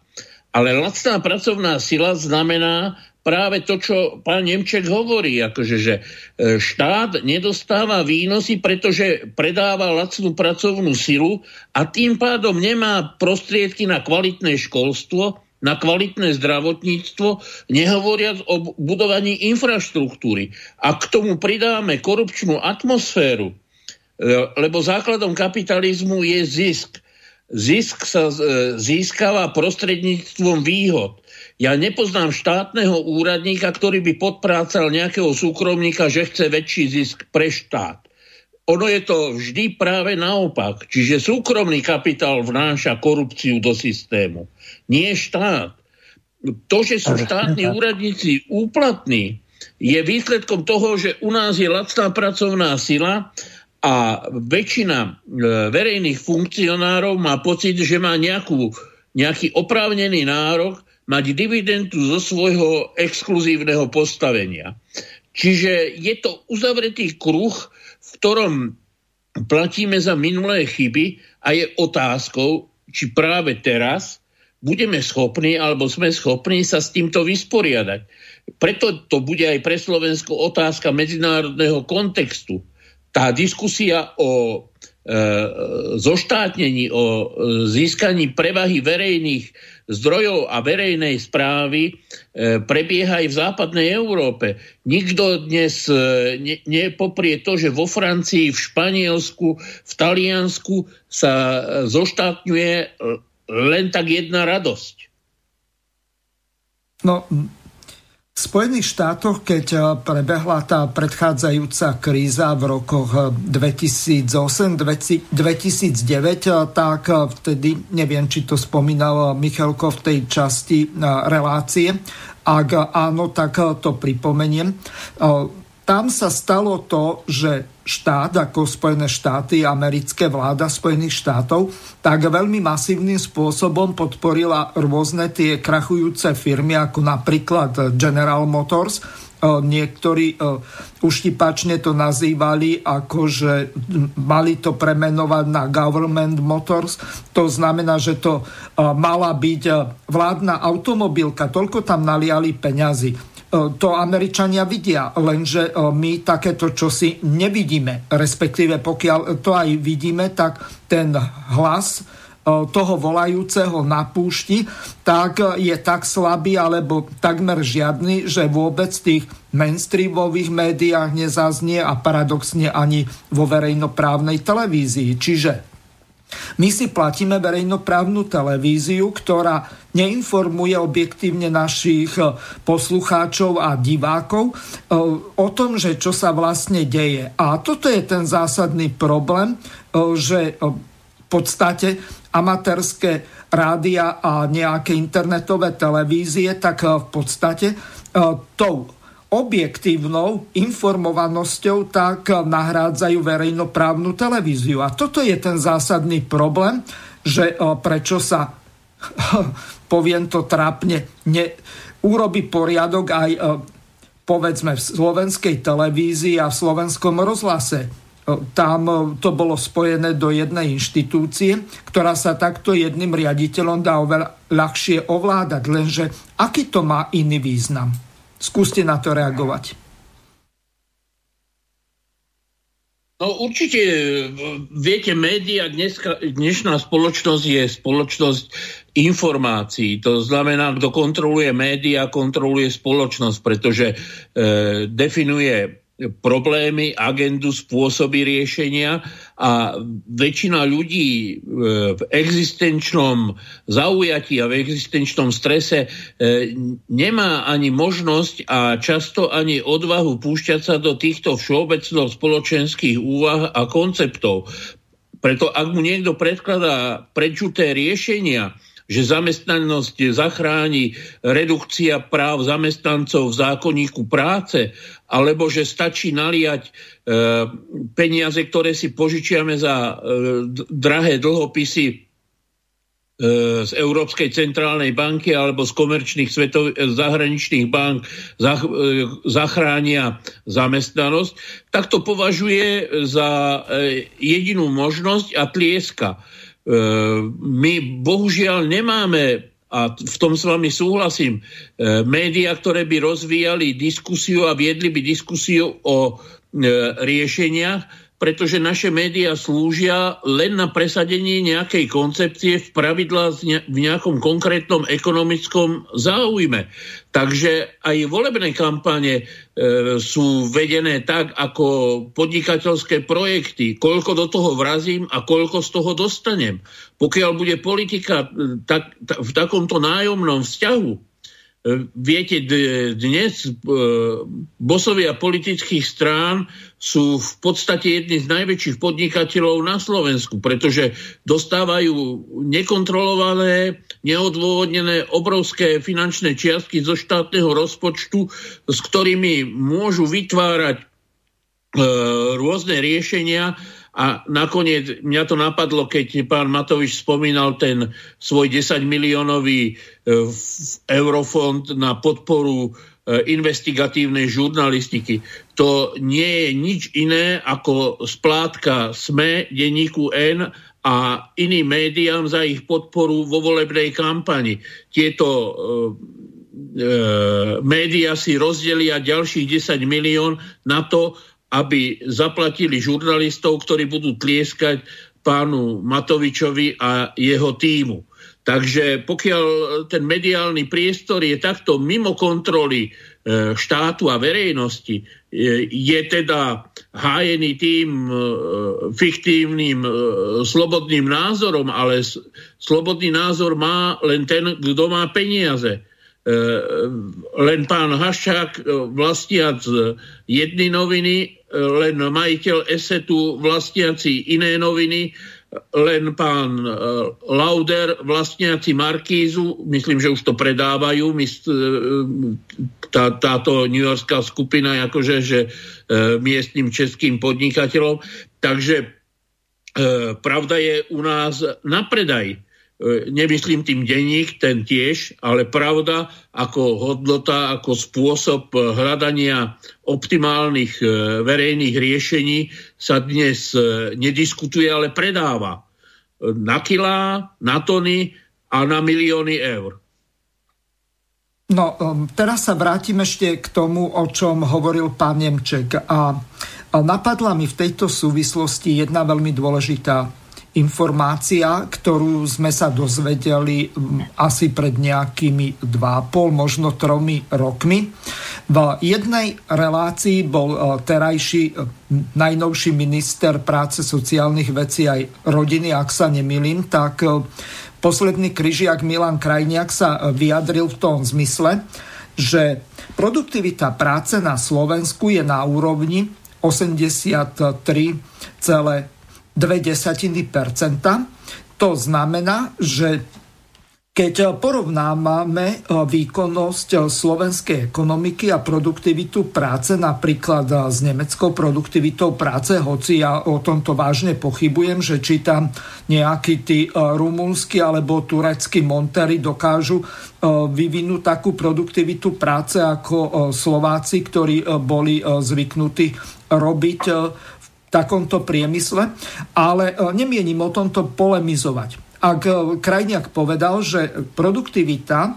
Ale lacná pracovná sila znamená práve to, čo pán Nemček hovorí, akože, že štát nedostáva výnosy, pretože predáva lacnú pracovnú silu a tým pádom nemá prostriedky na kvalitné školstvo, na kvalitné zdravotníctvo, nehovoriac o budovaní infraštruktúry. A k tomu pridáme korupčnú atmosféru, e, lebo základom kapitalizmu je zisk. Zisk sa e, získava prostredníctvom výhod. Ja nepoznám štátneho úradníka, ktorý by podprácal nejakého súkromníka, že chce väčší zisk pre štát. Ono je to vždy práve naopak. Čiže súkromný kapitál vnáša korupciu do systému nie štát. To, že sú štátni úradníci úplatní, je výsledkom toho, že u nás je lacná pracovná sila a väčšina e, verejných funkcionárov má pocit, že má nejakú, nejaký oprávnený nárok mať dividendu zo svojho exkluzívneho postavenia. Čiže je to uzavretý kruh, v ktorom platíme za minulé chyby a je otázkou, či práve teraz budeme schopní alebo sme schopní sa s týmto vysporiadať. Preto to bude aj pre Slovensko otázka medzinárodného kontextu. Tá diskusia o e, zoštátnení, o e, získaní prevahy verejných zdrojov a verejnej správy e, prebieha aj v západnej Európe. Nikto dnes e, ne, nepoprie to, že vo Francii, v Španielsku, v Taliansku sa e, zoštátňuje len tak jedna radosť. No, v Spojených štátoch, keď eh, prebehla tá predchádzajúca kríza v rokoch 2008-2009, eh, eh, tak vtedy, neviem, či to spomínal Michalko v tej časti relácie, ak áno, tak to pripomeniem. Tam sa stalo to, že štát, ako Spojené štáty, americké vláda Spojených štátov, tak veľmi masívnym spôsobom podporila rôzne tie krachujúce firmy, ako napríklad General Motors. E, niektorí e, uštipačne to nazývali ako, že mali to premenovať na Government Motors. To znamená, že to e, mala byť vládna automobilka. Toľko tam naliali peňazí to Američania vidia, lenže e, my takéto čosi nevidíme. Respektíve pokiaľ to aj vidíme, tak ten hlas e, toho volajúceho na púšti, tak je tak slabý alebo takmer žiadny, že vôbec v tých mainstreamových médiách nezaznie a paradoxne ani vo verejnoprávnej televízii. Čiže my si platíme verejnoprávnu televíziu, ktorá neinformuje objektívne našich e, poslucháčov a divákov e, o tom, že čo sa vlastne deje. A toto je ten zásadný problém, e, že v podstate amatérske rádia a nejaké internetové televízie, tak v podstate tou objektívnou informovanosťou tak nahrádzajú verejnoprávnu televíziu. A toto je ten zásadný problém, že prečo sa, (laughs) poviem to trápne, ne, urobi poriadok aj povedzme v slovenskej televízii a v slovenskom rozhlase. Tam to bolo spojené do jednej inštitúcie, ktorá sa takto jedným riaditeľom dá oveľa ľahšie ovládať. Lenže aký to má iný význam? Skúste na to reagovať. No určite, viete, média, dneska, dnešná spoločnosť je spoločnosť informácií. To znamená, kto kontroluje média, kontroluje spoločnosť, pretože e, definuje problémy, agendu, spôsoby riešenia a väčšina ľudí e, v existenčnom zaujatí a v existenčnom strese e, nemá ani možnosť a často ani odvahu púšťať sa do týchto všeobecno spoločenských úvah a konceptov. Preto ak mu niekto predkladá prečuté riešenia, že zamestnanosť zachráni redukcia práv zamestnancov v zákonníku práce, alebo že stačí naliať e, peniaze, ktoré si požičiame za e, drahé dlhopisy e, z Európskej centrálnej banky alebo z komerčných svetov, zahraničných bank zach, e, zachránia zamestnanosť, tak to považuje za e, jedinú možnosť a tlieska. E, my bohužiaľ nemáme a v tom s vami súhlasím, e, médiá, ktoré by rozvíjali diskusiu a viedli by diskusiu o e, riešeniach, pretože naše médiá slúžia len na presadenie nejakej koncepcie v pravidla v nejakom konkrétnom ekonomickom záujme. Takže aj volebné kampane e, sú vedené tak, ako podnikateľské projekty. Koľko do toho vrazím a koľko z toho dostanem. Pokiaľ bude politika e, tak, ta, v takomto nájomnom vzťahu, viete, dnes e, bosovia politických strán sú v podstate jedni z najväčších podnikateľov na Slovensku, pretože dostávajú nekontrolované, neodôvodnené obrovské finančné čiastky zo štátneho rozpočtu, s ktorými môžu vytvárať e, rôzne riešenia, a nakoniec mňa to napadlo, keď pán Matovič spomínal ten svoj 10 miliónový e, eurofond na podporu e, investigatívnej žurnalistiky. To nie je nič iné ako splátka SME, denníku N a iným médiám za ich podporu vo volebnej kampani. Tieto e, e, médiá si rozdelia ďalších 10 milión na to, aby zaplatili žurnalistov, ktorí budú tlieskať pánu Matovičovi a jeho týmu. Takže pokiaľ ten mediálny priestor je takto mimo kontroly e, štátu a verejnosti, e, je teda hájený tým e, fiktívnym slobodným názorom, ale slobodný názor má len ten, kto má peniaze. Len pán Haščák vlastiac jedny noviny len majiteľ Esetu vlastiaci iné noviny, len pán e, Lauder vlastniaci Markízu, myslím, že už to predávajú, e, tá, táto New Yorkská skupina, akože, že e, miestnym českým podnikateľom. Takže pravda je u nás na predaj nemyslím tým denník, ten tiež, ale pravda ako hodnota, ako spôsob hľadania optimálnych e, verejných riešení sa dnes e, nediskutuje, ale predáva na kilá, na tony a na milióny eur. No, teraz sa vrátim ešte k tomu, o čom hovoril pán Nemček. A napadla mi v tejto súvislosti jedna veľmi dôležitá informácia, ktorú sme sa dozvedeli asi pred nejakými 2,5, možno 3 rokmi. V jednej relácii bol e, terajší e, najnovší minister práce sociálnych vecí aj rodiny, ak sa nemilím, tak e, posledný kryžiak Milan Krajniak sa vyjadril v tom zmysle, že produktivita práce na Slovensku je na úrovni 83, 0,2%. To znamená, že keď porovnávame e, výkonnosť e, slovenskej ekonomiky a produktivitu práce napríklad s nemeckou produktivitou práce, hoci ja o tomto vážne pochybujem, že či tam nejakí tí rumúnsky alebo tureckí montery dokážu vyvinúť takú produktivitu práce ako Slováci, ktorí boli zvyknutí robiť takomto priemysle, ale e, nemienim o tomto polemizovať. Ak e, Krajniak povedal, že produktivita e,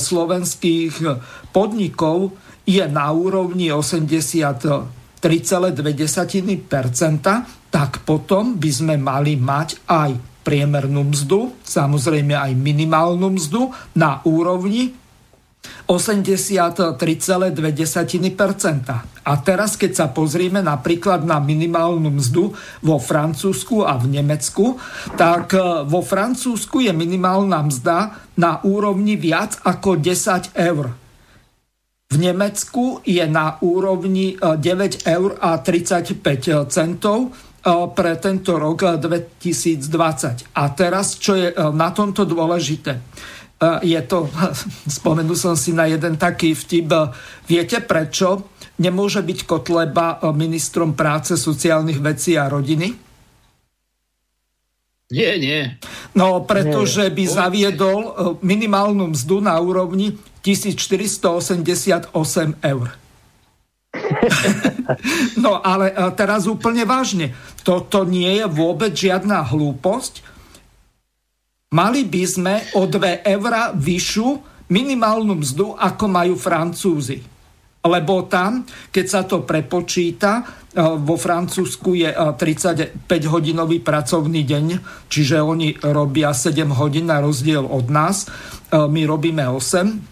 slovenských podnikov je na úrovni 83,2%, tak potom by sme mali mať aj priemernú mzdu, samozrejme aj minimálnu mzdu na úrovni 83,2%. A teraz, keď sa pozrieme napríklad na minimálnu mzdu vo Francúzsku a v Nemecku, tak e, vo Francúzsku je minimálna mzda na úrovni viac ako 10 eur. V Nemecku je na úrovni 9 e, eur a 35 centov e, pre tento rok 2020. A teraz, čo je na tomto dôležité? Je to, (laughs) spomenul som si na jeden taký vtip, viete prečo nemôže byť Kotleba ministrom práce, sociálnych vecí a rodiny? Nie, nie. No, pretože by zaviedol e, minimálnu mzdu na úrovni 1488 eur. (laughs) no ale e, teraz úplne vážne. Toto nie je vôbec žiadna hlúposť mali by sme o 2 eurá vyššiu minimálnu mzdu, ako majú Francúzi. Lebo tam, keď sa to prepočíta, eh, vo Francúzsku je 35-hodinový eh, pracovný deň, čiže oni robia 7 hodín na rozdiel od nás. Eh, my robíme 8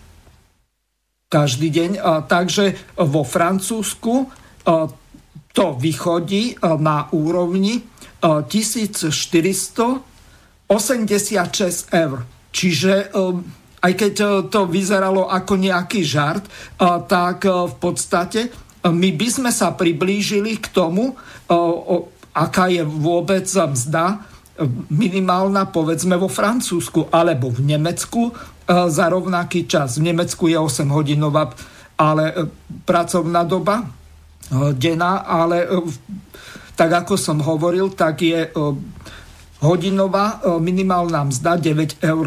každý deň. Takže vo Francúzsku to vychodí na úrovni 1400 86 eur. Čiže um, aj keď uh, to vyzeralo ako nejaký žart, uh, tak uh, v podstate my by sme sa priblížili k tomu, aká je vôbec mzda minimálna, povedzme, vo Francúzsku alebo v Nemecku za rovnaký čas. V Nemecku je 8-hodinová ale pracovná doba denná, ale tak ako som hovoril, tak je hodinová e, minimálna mzda 9,35 eur.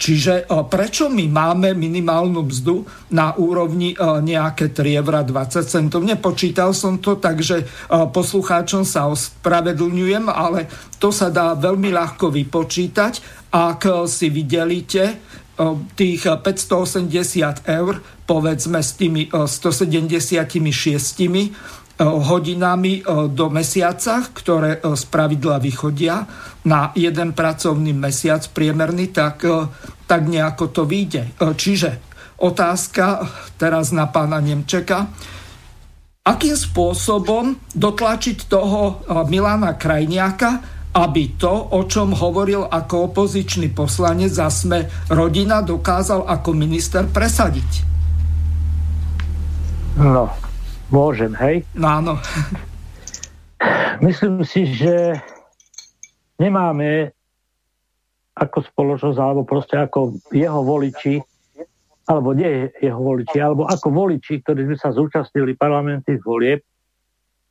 Čiže e, prečo my máme minimálnu mzdu na úrovni e, nejaké 3,20 eur? Nepočítal som to, takže poslucháčom sa ospravedlňujem, ale to sa dá veľmi ľahko vypočítať. Ak si videlíte tých 580 eur, povedzme s tými 176 E, hodinami e, do mesiaca, ktoré z e, pravidla vychodia na jeden pracovný mesiac priemerný, tak, tak nejako to vyjde. Čiže otázka teraz na pána Nemčeka. Akým spôsobom dotlačiť toho Milana Krajniaka, aby to, o čom hovoril ako opozičný poslanec za sme rodina, dokázal ako minister presadiť? No, Môžem, hej? No áno. Myslím si, že nemáme ako spoločnosť, alebo proste ako jeho voliči, alebo nie jeho voliči, alebo ako voliči, ktorí sme sa zúčastnili parlamentných volieb,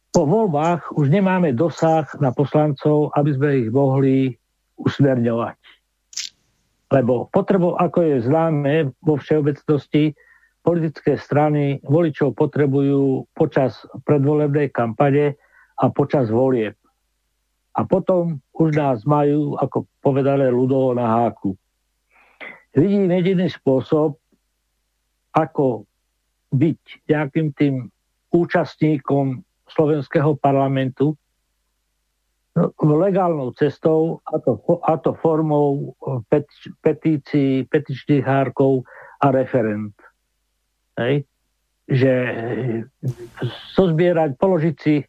po voľbách už nemáme dosah na poslancov, aby sme ich mohli usmerňovať. Lebo potrebou, ako je známe vo všeobecnosti, politické strany voličov potrebujú počas predvolebnej kampane a počas volieb. A potom už nás majú, ako povedané, ľudovo na háku. Vidím jediný spôsob, ako byť nejakým tým účastníkom slovenského parlamentu no, legálnou cestou, a to, a to formou petícií, petičných hárkov a referent hej, že zozbierať, položiť si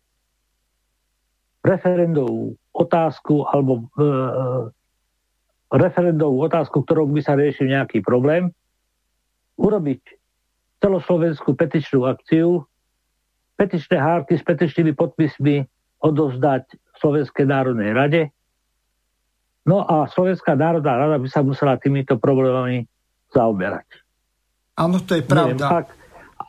referendovú otázku alebo e, referendovú otázku, ktorou by sa riešil nejaký problém, urobiť celoslovenskú petičnú akciu, petičné hárky s petičnými podpismi odovzdať Slovenskej národnej rade. No a Slovenská národná rada by sa musela týmito problémami zaoberať. Áno, to je pravda. Neviem, ak,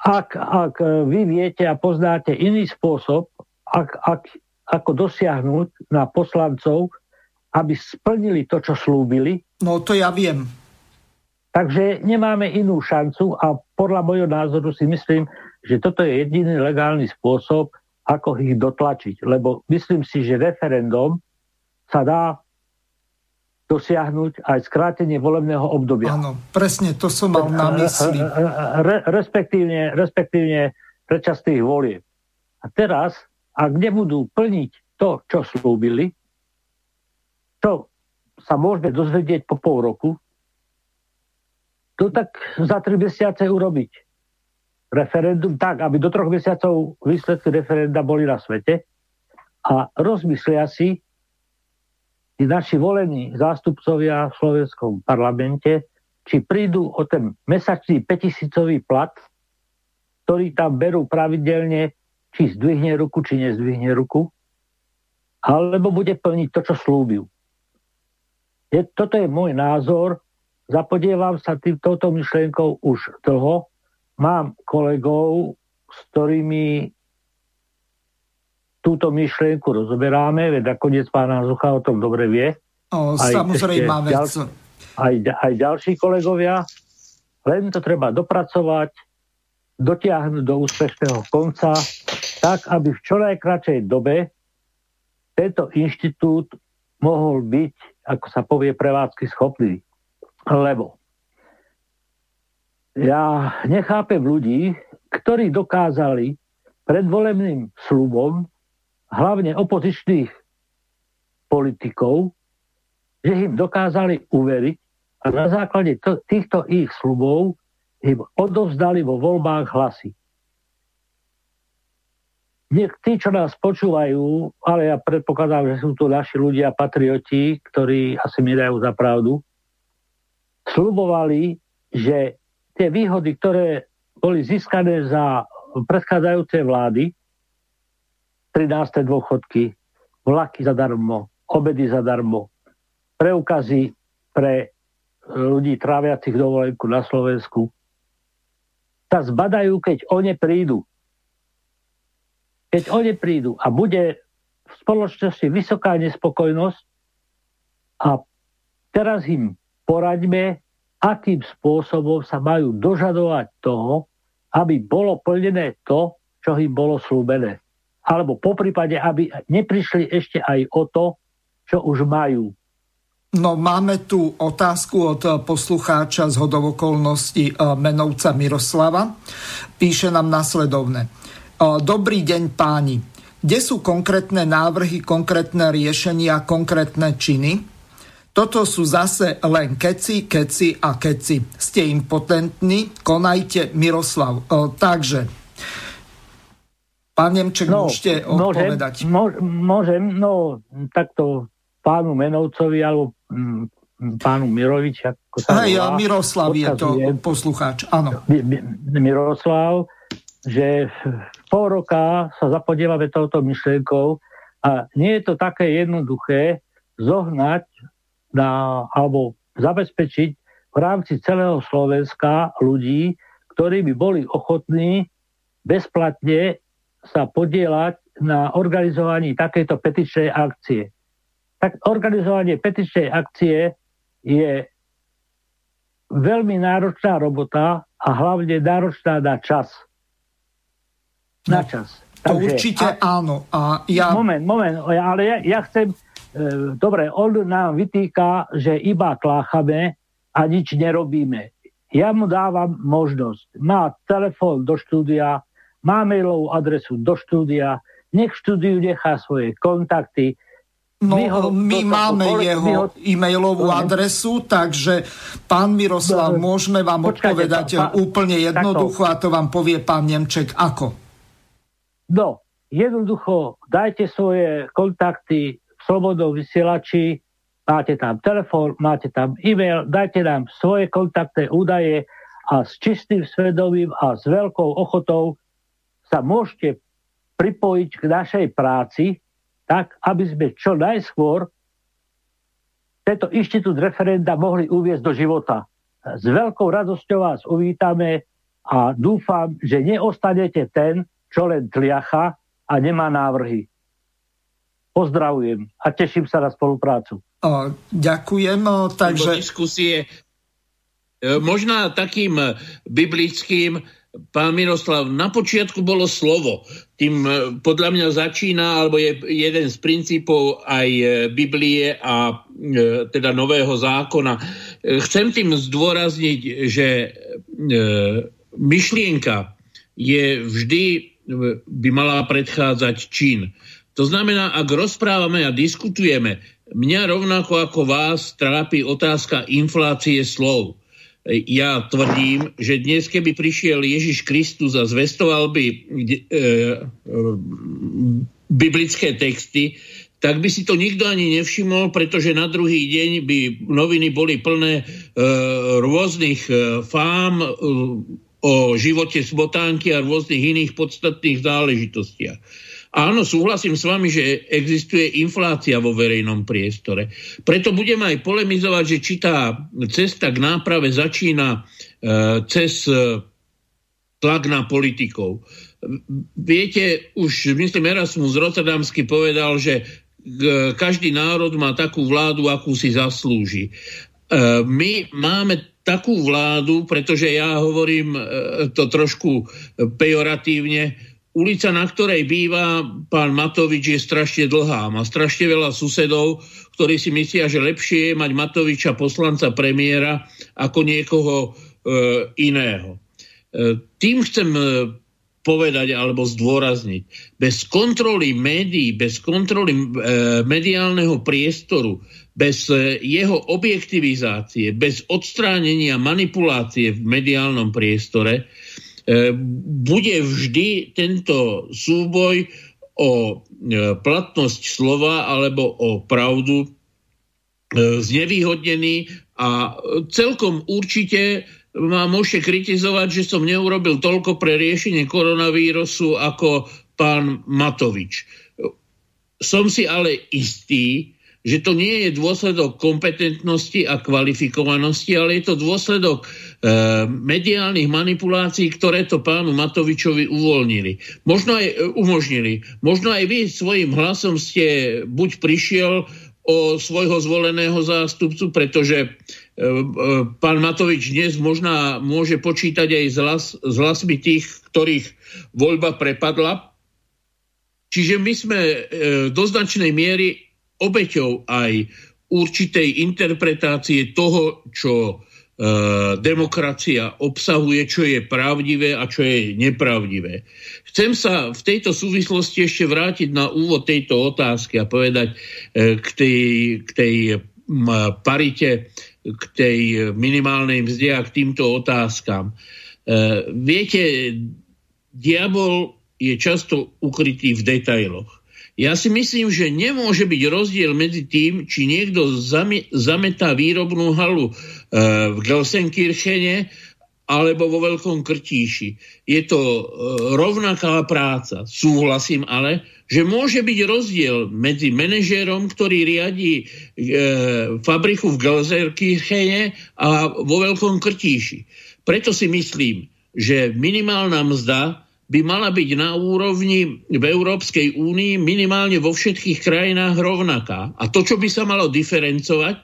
ak, ak e, vy viete a poznáte iný spôsob, ak, ak, ako dosiahnuť na poslancov, aby splnili to, čo slúbili. No to ja viem. Takže nemáme inú šancu a podľa môjho názoru si myslím, že toto je jediný legálny spôsob, ako ich dotlačiť. Lebo myslím si, že referendum sa dá dosiahnuť aj skrátenie volebného obdobia. Áno, presne to som mal na mysli. Re, respektívne, respektívne predčasných volieb. A teraz, ak nebudú plniť to, čo slúbili, čo sa môžeme dozvedieť po pol roku, to tak za tri mesiace urobiť referendum tak, aby do troch mesiacov výsledky referenda boli na svete a rozmyslia si tí naši volení zástupcovia v slovenskom parlamente, či prídu o ten mesačný 5000 plat, ktorý tam berú pravidelne, či zdvihne ruku, či nezdvihne ruku, alebo bude plniť to, čo slúbil. Je, toto je môj názor. Zapodievam sa tým, touto myšlienkou už dlho mám kolegov, s ktorými túto myšlienku rozoberáme, veď nakoniec pána Zucha o tom dobre vie. O, aj samozrejme vec. Ďal, aj, aj ďalší kolegovia. Len to treba dopracovať, dotiahnuť do úspešného konca, tak, aby v čo najkračej dobe tento inštitút mohol byť, ako sa povie, prevádzky schopný. Lebo ja nechápem ľudí, ktorí dokázali predvolebným slubom, hlavne opozičných politikov, že im dokázali uveriť a na základe t- týchto ich slubov im odovzdali vo voľbách hlasy. Niek tí, čo nás počúvajú, ale ja predpokladám, že sú to naši ľudia, patrioti, ktorí asi mi dajú za pravdu, slubovali, že tie výhody, ktoré boli získané za predchádzajúce vlády, 13. dôchodky, vlaky zadarmo, obedy zadarmo, preukazy pre ľudí tráviacich dovolenku na Slovensku, sa zbadajú, keď oni prídu. Keď oni prídu a bude v spoločnosti vysoká nespokojnosť a teraz im poraďme, akým spôsobom sa majú dožadovať toho, aby bolo plnené to, čo im bolo slúbené. Alebo po prípade, aby neprišli ešte aj o to, čo už majú. No máme tu otázku od poslucháča z hodovokolnosti eh, menovca Miroslava. Píše nám nasledovne. Eh, Dobrý deň páni. Kde sú konkrétne návrhy, konkrétne riešenia, konkrétne činy? Toto sú zase len keci, keci a keci. Ste impotentní, konajte Miroslav. O, takže, pán Nemček, no, môžete odpovedať. Môžem, môžem, no takto pánu Menovcovi alebo mm, pánu Mirovič, ako sa Hej, volá, Miroslav je to poslucháč, áno. Miroslav, že pol roka sa zapodievame touto myšlienkou a nie je to také jednoduché zohnať na, alebo zabezpečiť v rámci celého Slovenska ľudí, ktorí by boli ochotní bezplatne sa podielať na organizovaní takejto petičnej akcie. Tak organizovanie petičnej akcie je veľmi náročná robota a hlavne náročná na čas. Na no, čas. To Takže, určite a, áno. A ja... Moment, moment, ale ja, ja chcem E, dobre, on nám vytýka, že iba kláchame a nič nerobíme. Ja mu dávam možnosť. Má telefón do štúdia, má mailovú adresu do štúdia, nech štúdiu nechá svoje kontakty, No, my, ho, my máme ho, jeho ho, e-mailovú adresu, takže pán Miroslav, môžeme vám počkajte, odpovedať pán, úplne jednoducho a to vám povie pán Nemček ako. No, jednoducho dajte svoje kontakty slobodnou vysielači, máte tam telefón, máte tam e-mail, dajte nám svoje kontaktné údaje a s čistým svedomím a s veľkou ochotou sa môžete pripojiť k našej práci, tak aby sme čo najskôr tento inštitút referenda mohli uviezť do života. S veľkou radosťou vás uvítame a dúfam, že neostanete ten, čo len tliacha a nemá návrhy. Pozdravujem a teším sa na spoluprácu. O, ďakujem. Takže... Diskusie e, možná takým biblickým pán Miroslav, na počiatku bolo slovo. Tým e, podľa mňa začína, alebo je jeden z princípov aj Biblie a teda Nového zákona. Chcem tým zdôrazniť, že myšlienka je vždy, by mala predchádzať čin. To znamená, ak rozprávame a diskutujeme, mňa rovnako ako vás trápi otázka inflácie slov. Ja tvrdím, že dnes, keby prišiel Ježiš Kristus a zvestoval by e, e, biblické texty, tak by si to nikto ani nevšimol, pretože na druhý deň by noviny boli plné e, rôznych e, fám e, o živote smotánky a rôznych iných podstatných záležitostiach. Áno, súhlasím s vami, že existuje inflácia vo verejnom priestore. Preto budem aj polemizovať, že či tá cesta k náprave začína e, cez e, tlak na politikov. Viete, už myslím Erasmus Rotterdamsky povedal, že každý národ má takú vládu, akú si zaslúži. E, my máme takú vládu, pretože ja hovorím e, to trošku pejoratívne, ulica, na ktorej býva pán Matovič, je strašne dlhá. Má strašne veľa susedov, ktorí si myslia, že lepšie je mať Matoviča poslanca premiéra ako niekoho e, iného. E, tým chcem e, povedať alebo zdôrazniť. Bez kontroly médií, bez kontroly e, mediálneho priestoru, bez e, jeho objektivizácie, bez odstránenia manipulácie v mediálnom priestore, bude vždy tento súboj o e, platnosť slova alebo o pravdu e, znevýhodnený a celkom určite ma môžete kritizovať, že som neurobil toľko pre riešenie koronavírusu ako pán Matovič. Som si ale istý, že to nie je dôsledok kompetentnosti a kvalifikovanosti, ale je to dôsledok e, mediálnych manipulácií, ktoré to pánu Matovičovi uvoľnili. Možno aj e, umožnili. Možno aj vy svojim hlasom ste buď prišiel o svojho zvoleného zástupcu, pretože E, e, pán Matovič dnes možná môže počítať aj s, hlas, s hlasmi tých, ktorých voľba prepadla. Čiže my sme e, do značnej miery obeťou aj určitej interpretácie toho, čo demokracia obsahuje, čo je pravdivé a čo je nepravdivé. Chcem sa v tejto súvislosti ešte vrátiť na úvod tejto otázky a povedať k tej, k tej parite k tej minimálnej mzde a k týmto otázkam. E, viete, diabol je často ukrytý v detailoch. Ja si myslím, že nemôže byť rozdiel medzi tým, či niekto zametá výrobnú halu e, v Gelsenkirchene alebo vo Veľkom Krtíši. Je to e, rovnaká práca. Súhlasím ale, že môže byť rozdiel medzi manažérom, ktorý riadí e, fabriku v Gelserkirchene a vo Veľkom Krtíši. Preto si myslím, že minimálna mzda by mala byť na úrovni v Európskej únii minimálne vo všetkých krajinách rovnaká. A to, čo by sa malo diferencovať,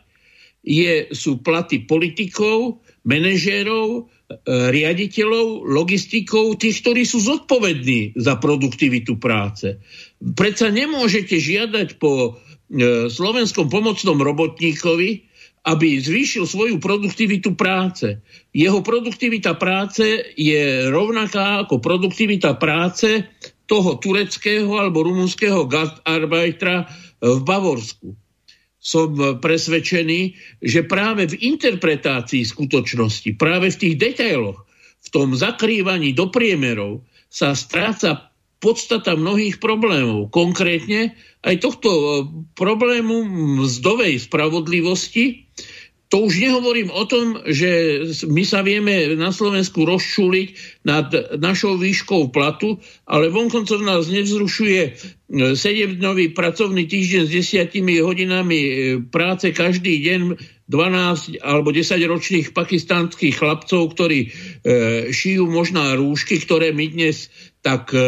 je, sú platy politikov, manažérov, E, riaditeľov, logistikov, tých, ktorí sú zodpovední za produktivitu práce. Predsa nemôžete žiadať po e, slovenskom pomocnom robotníkovi, aby zvýšil svoju produktivitu práce. Jeho produktivita práce je rovnaká ako produktivita práce toho tureckého alebo rumunského gastarbeitera v Bavorsku som presvedčený, že práve v interpretácii skutočnosti, práve v tých detailoch, v tom zakrývaní do priemerov sa stráca podstata mnohých problémov. Konkrétne aj tohto problému mzdovej spravodlivosti, to už nehovorím o tom, že my sa vieme na Slovensku rozčúliť nad našou výškou platu, ale vonkoncov nás nevzrušuje 7-dňový pracovný týždeň s 10 hodinami e, práce každý deň 12 alebo 10 ročných pakistánskych chlapcov, ktorí e, šijú možná rúšky, ktoré my dnes tak e,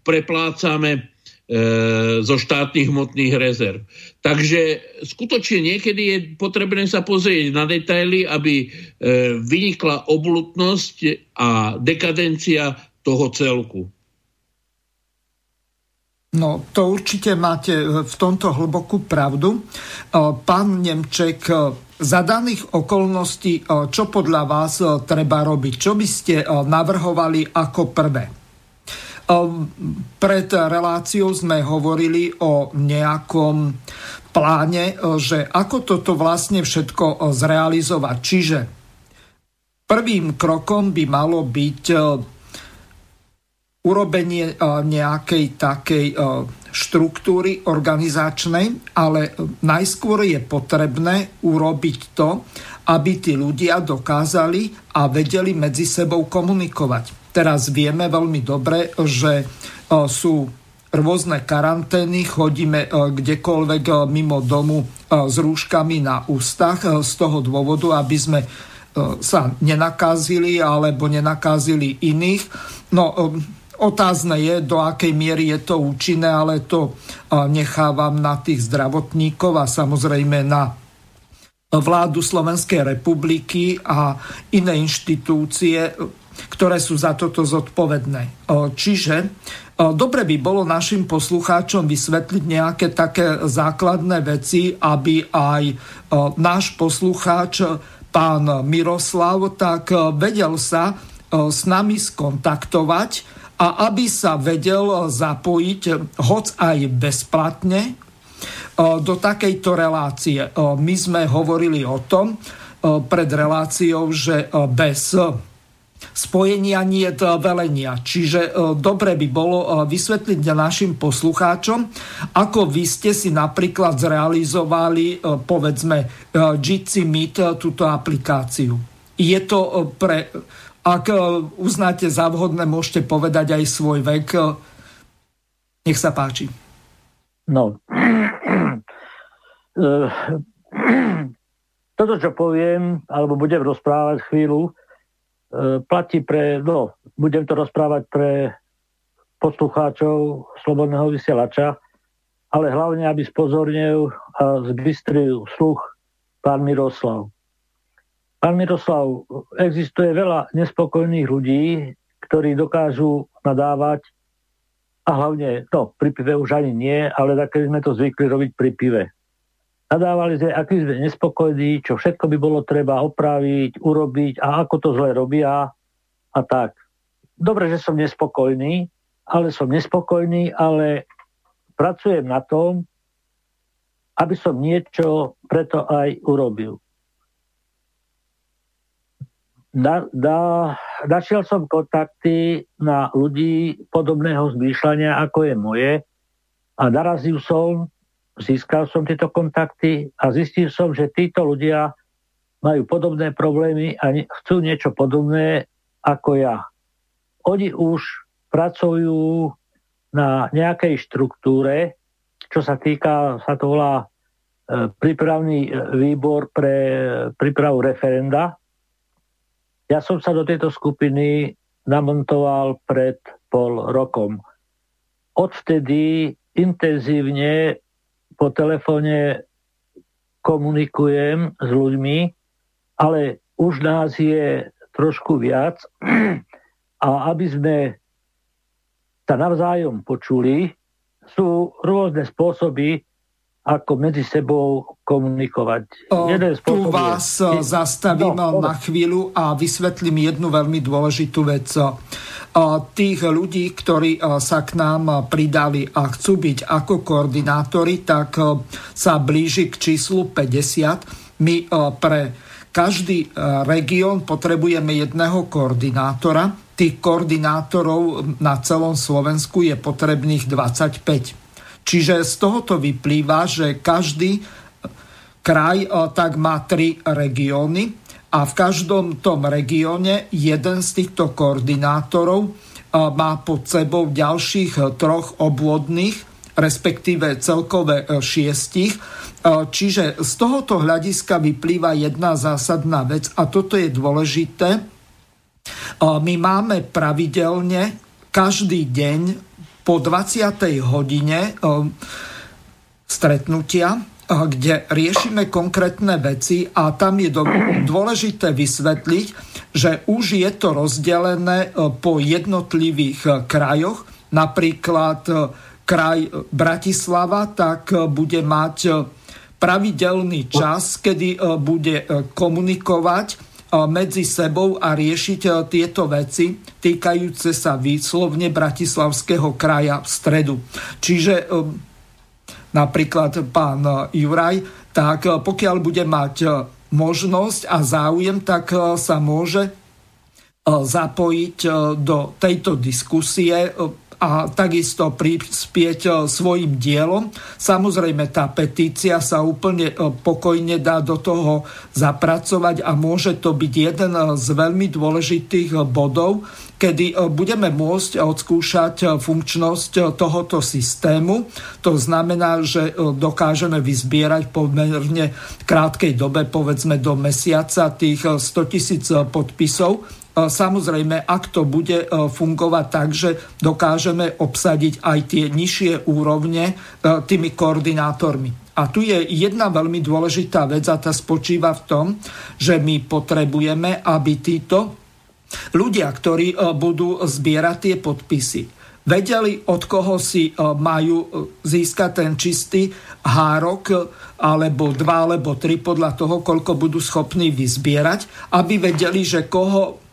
preplácame E, zo štátnych hmotných rezerv. Takže skutočne niekedy je potrebné sa pozrieť na detaily, aby e, vynikla oblutnosť a dekadencia toho celku. No, to určite máte v tomto hlbokú pravdu. Pán Nemček, za daných okolností, čo podľa vás treba robiť? Čo by ste navrhovali ako prvé? Ehm, pred reláciou sme hovorili o nejakom pláne, e, že ako toto vlastne všetko e, zrealizovať. Čiže prvým krokom by malo byť urobenie nejakej takej štruktúry organizačnej, ale najskôr je potrebné urobiť to, aby tí ľudia dokázali a vedeli medzi sebou komunikovať. Teraz vieme veľmi dobre, že sú rôzne karantény, chodíme kdekoľvek mimo domu s rúškami na ústach z toho dôvodu, aby sme sa nenakázili alebo nenakázili iných. No, Otázne je, do akej miery je to účinné, ale to nechávam na tých zdravotníkov a samozrejme na vládu Slovenskej republiky a iné inštitúcie, ktoré sú za toto zodpovedné. Čiže dobre by bolo našim poslucháčom vysvetliť nejaké také základné veci, aby aj náš poslucháč, pán Miroslav, tak vedel sa s nami skontaktovať a aby sa vedel zapojiť, hoc aj bezplatne, do takejto relácie. My sme hovorili o tom pred reláciou, že bez spojenia nie velenia. Čiže dobre by bolo vysvetliť našim poslucháčom, ako vy ste si napríklad zrealizovali, povedzme, Jitsi Meet, túto aplikáciu. Je to pre ak e, uznáte za vhodné, môžete povedať aj svoj vek. E, nech sa páči. No. E, (clears throat) toto, čo poviem, alebo budem rozprávať chvíľu, platí pre, no, budem to rozprávať pre poslucháčov Slobodného vysielača, ale hlavne, aby spozornil a zbystril sluch pán Miroslav. Pán Miroslav, existuje veľa nespokojných ľudí, ktorí dokážu nadávať a hlavne, no, pri pive už ani nie, ale tak sme to zvykli robiť pri pive. Nadávali sme, aký sme nespokojní, čo všetko by bolo treba opraviť, urobiť a ako to zle robia a tak. Dobre, že som nespokojný, ale som nespokojný, ale pracujem na tom, aby som niečo preto aj urobil da, da, našiel som kontakty na ľudí podobného zmýšľania, ako je moje a narazil som, získal som tieto kontakty a zistil som, že títo ľudia majú podobné problémy a chcú niečo podobné ako ja. Oni už pracujú na nejakej štruktúre, čo sa týka, sa to volá e, prípravný e, výbor pre prípravu referenda, ja som sa do tejto skupiny namontoval pred pol rokom. Odvtedy intenzívne po telefóne komunikujem s ľuďmi, ale už nás je trošku viac. (clears throat) A aby sme sa navzájom počuli, sú rôzne spôsoby, ako medzi sebou komunikovať. O, Jeden tu vás je... zastavím no, na chvíľu a vysvetlím jednu veľmi dôležitú vec. Tých ľudí, ktorí sa k nám pridali a chcú byť ako koordinátori, tak sa blíži k číslu 50. My pre každý región potrebujeme jedného koordinátora. Tých koordinátorov na celom Slovensku je potrebných 25. Čiže z tohoto vyplýva, že každý kraj eh, tak má tri regióny a v každom tom regióne jeden z týchto koordinátorov eh, má pod sebou ďalších troch obvodných, respektíve celkové šiestich. Čiže z tohoto hľadiska vyplýva jedna zásadná vec a toto je dôležité. My máme pravidelne každý deň po 20. hodine um, stretnutia, uh, kde riešime konkrétne veci a tam je dôležité vysvetliť, že už je to rozdelené uh, po jednotlivých uh, krajoch. Napríklad kraj Bratislava tak bude mať pravidelný čas, kedy bude komunikovať medzi sebou a riešiť e, tieto veci týkajúce sa výslovne Bratislavského kraja v stredu. Čiže e, napríklad pán e, Juraj, tak pokiaľ bude mať možnosť a záujem, tak sa môže zapojiť do tejto diskusie a takisto prispieť e, svojim dielom. Samozrejme, tá petícia sa úplne e, pokojne dá do toho zapracovať a môže to byť jeden e, z veľmi dôležitých bodov, kedy budeme môcť odskúšať funkčnosť tohoto systému. To znamená, že dokážeme vyzbierať pomerne krátkej dobe, povedzme do mesiaca, tých 100 tisíc podpisov E, samozrejme, ak to bude e, fungovať tak, že dokážeme obsadiť aj tie nižšie úrovne e, tými koordinátormi. A tu je jedna veľmi dôležitá vec a tá spočíva v tom, že my potrebujeme, aby títo ľudia, ktorí budú zbierať tie podpisy, vedeli, od koho si majú získať ten čistý hárok, alebo dva, alebo tri, podľa toho, koľko budú schopní vyzbierať, aby vedeli, že koho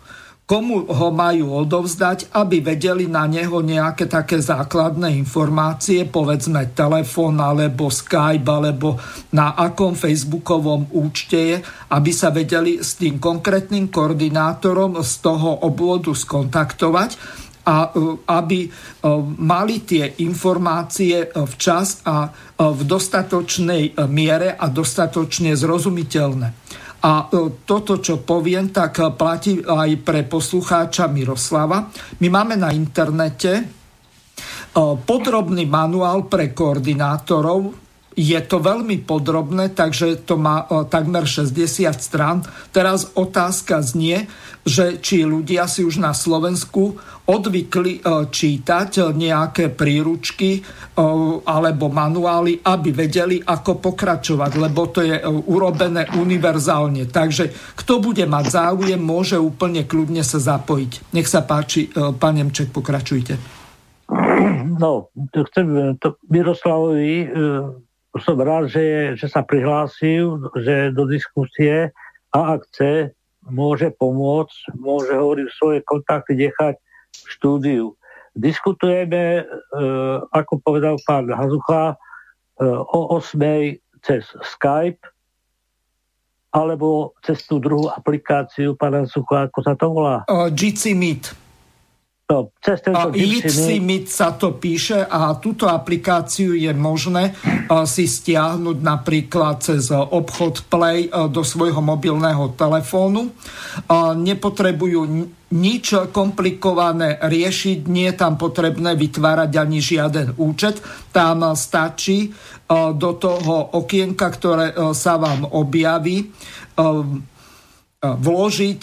komu ho majú odovzdať, aby vedeli na neho nejaké také základné informácie, povedzme telefón alebo Skype alebo na akom facebookovom účte je, aby sa vedeli s tým konkrétnym koordinátorom z toho obvodu skontaktovať a e, aby e, mali tie informácie včas a e, v dostatočnej miere a dostatočne zrozumiteľné. A e, toto, čo poviem, tak e, platí aj pre poslucháča Miroslava. My máme na internete e, podrobný manuál pre koordinátorov, je to veľmi podrobné, takže to má takmer 60 strán. Teraz otázka znie, že či ľudia si už na Slovensku odvykli čítať nejaké príručky alebo manuály, aby vedeli, ako pokračovať, lebo to je urobené univerzálne. Takže kto bude mať záujem, môže úplne kľudne sa zapojiť. Nech sa páči, pán Nemček, pokračujte. No, chcem to Miroslavovi som rád, že, že sa prihlásil že do diskusie a ak chce, môže pomôcť, môže hovoriť svoje kontakty nechať štúdiu. Diskutujeme, e, ako povedal pán Hazucha, e, o 8. cez Skype alebo cez tú druhú aplikáciu pána Hazucha, ako sa to volá? Uh, GC Meet. No, cez tento Meet sa to píše a túto aplikáciu je možné uh, si stiahnuť napríklad cez obchod Play do svojho mobilného telefónu. Nepotrebujú nič komplikované riešiť, nie je tam potrebné vytvárať ani žiaden účet. Tam stačí do toho okienka, ktoré sa vám objaví, vložiť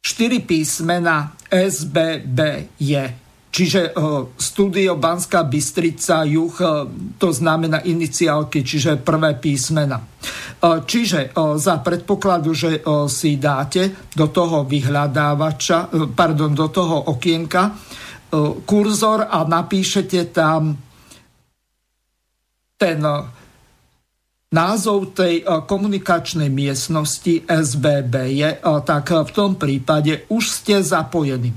4 písmena SBB je. Čiže studio Banská Bystrica juh, to znamená iniciálky, čiže prvé písmena. Čiže za predpokladu, že si dáte do toho vyhľadávača, pardon, do toho okienka kurzor a napíšete tam ten názov tej komunikačnej miestnosti SBB je, tak v tom prípade už ste zapojení.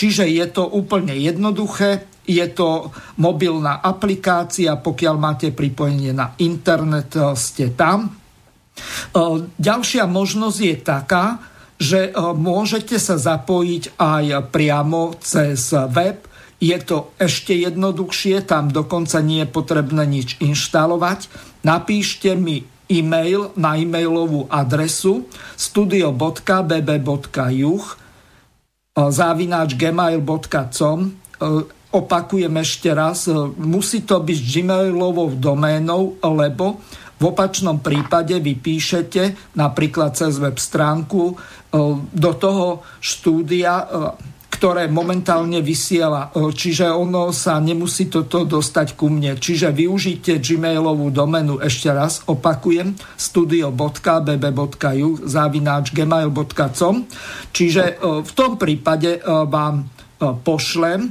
Čiže je to úplne jednoduché, je to mobilná aplikácia, pokiaľ máte pripojenie na internet, eh, ste tam. Ďalšia možnosť je taká, že môžete sa zapojiť aj priamo cez web. Je to ešte jednoduchšie, tam dokonca nie je potrebné nič inštalovať napíšte mi e-mail na e-mailovú adresu studio.bb.juh závináč gmail.com opakujem ešte raz, musí to byť gmailovou doménou, lebo v opačnom prípade vy píšete napríklad cez web stránku do toho štúdia ktoré momentálne vysiela. E, čiže ono sa nemusí toto dostať ku mne. Čiže využite gmailovú domenu ešte raz, opakujem, studio.bb.ju zavináč gmail.com Čiže e, v tom prípade e, vám pošlem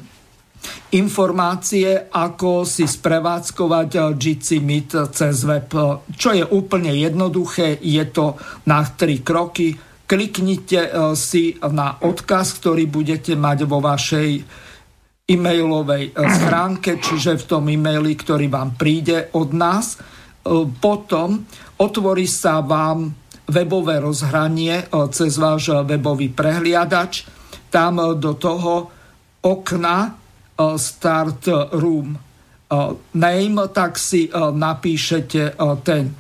informácie, ako si sprevádzkovať Jitsi Meet cez web, čo je úplne jednoduché, je to na tri kroky kliknite e, si na odkaz, ktorý budete mať vo vašej e-mailovej e, schránke, čiže v tom e-maili, ktorý vám príde od nás. E, potom otvorí sa vám webové rozhranie cez váš webový prehliadač. Tam do toho okna Start Room name, tak si napíšete ten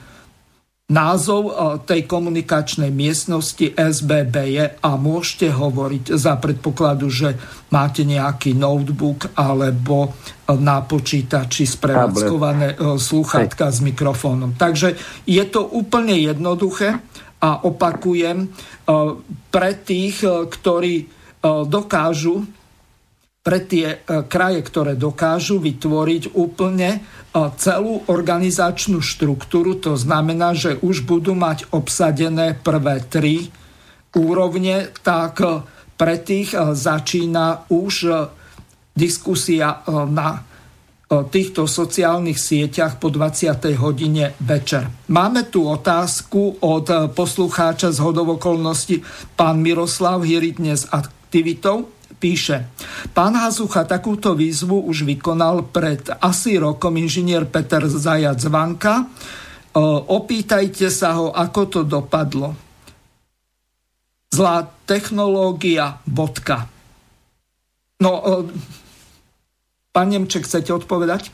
názov tej komunikačnej miestnosti SBB je a môžete hovoriť za predpokladu, že máte nejaký notebook alebo na počítači sprevádzkované sluchátka s mikrofónom. Takže je to úplne jednoduché a opakujem, pre tých, ktorí dokážu pre tie kraje, ktoré dokážu vytvoriť úplne celú organizačnú štruktúru, to znamená, že už budú mať obsadené prvé tri úrovne, tak e, pre tých e, začína už e, diskusia na týchto sociálnych sieťach po 20. hodine večer. Máme tu otázku od poslucháča z hodovokolnosti pán Miroslav Hirit dnes aktivitou píše, pán Hazucha takúto výzvu už vykonal pred asi rokom inžinier Peter Zajac Vanka. Opýtajte sa ho, ako to dopadlo. Zlá technológia, bodka. No, pán Nemček, chcete odpovedať?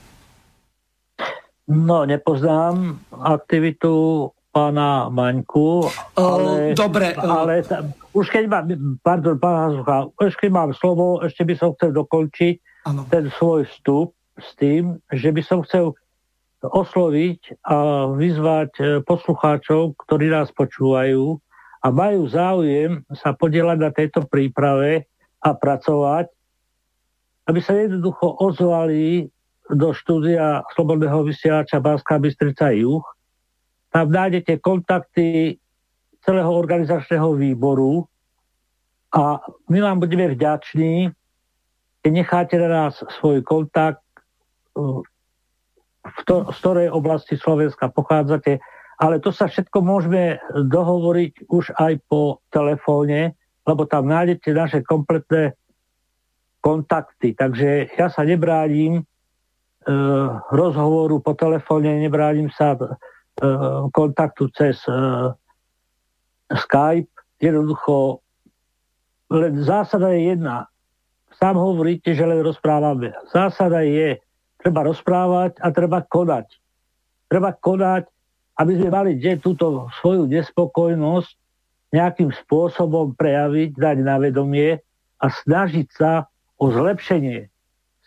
No, nepoznám aktivitu pána Maňku. Ale, dobre. Ale už keď mám, pardon, pán Hazucha, už keď mám slovo, ešte by som chcel dokončiť ano. ten svoj vstup s tým, že by som chcel osloviť a vyzvať e, poslucháčov, ktorí nás počúvajú a majú záujem sa podielať na tejto príprave a pracovať, aby sa jednoducho ozvali do štúdia Slobodného vysielača Banská Bystrica Juch tam nájdete kontakty celého organizačného výboru. A my vám budeme vďační, keď necháte na nás svoj kontakt, uh, v to, z ktorej oblasti Slovenska pochádzate, ale to sa všetko môžeme dohovoriť už aj po telefóne, lebo tam nájdete naše kompletné kontakty. Takže ja sa nebrádim e, rozhovoru po telefóne, nebrádim sa kontaktu cez eh, Skype. Jednoducho, len zásada je jedna. Sám hovoríte, že len rozprávame. Zásada je, treba rozprávať a treba konať. Treba konať, aby sme mali kde túto svoju nespokojnosť nejakým spôsobom prejaviť, dať na vedomie a snažiť sa o zlepšenie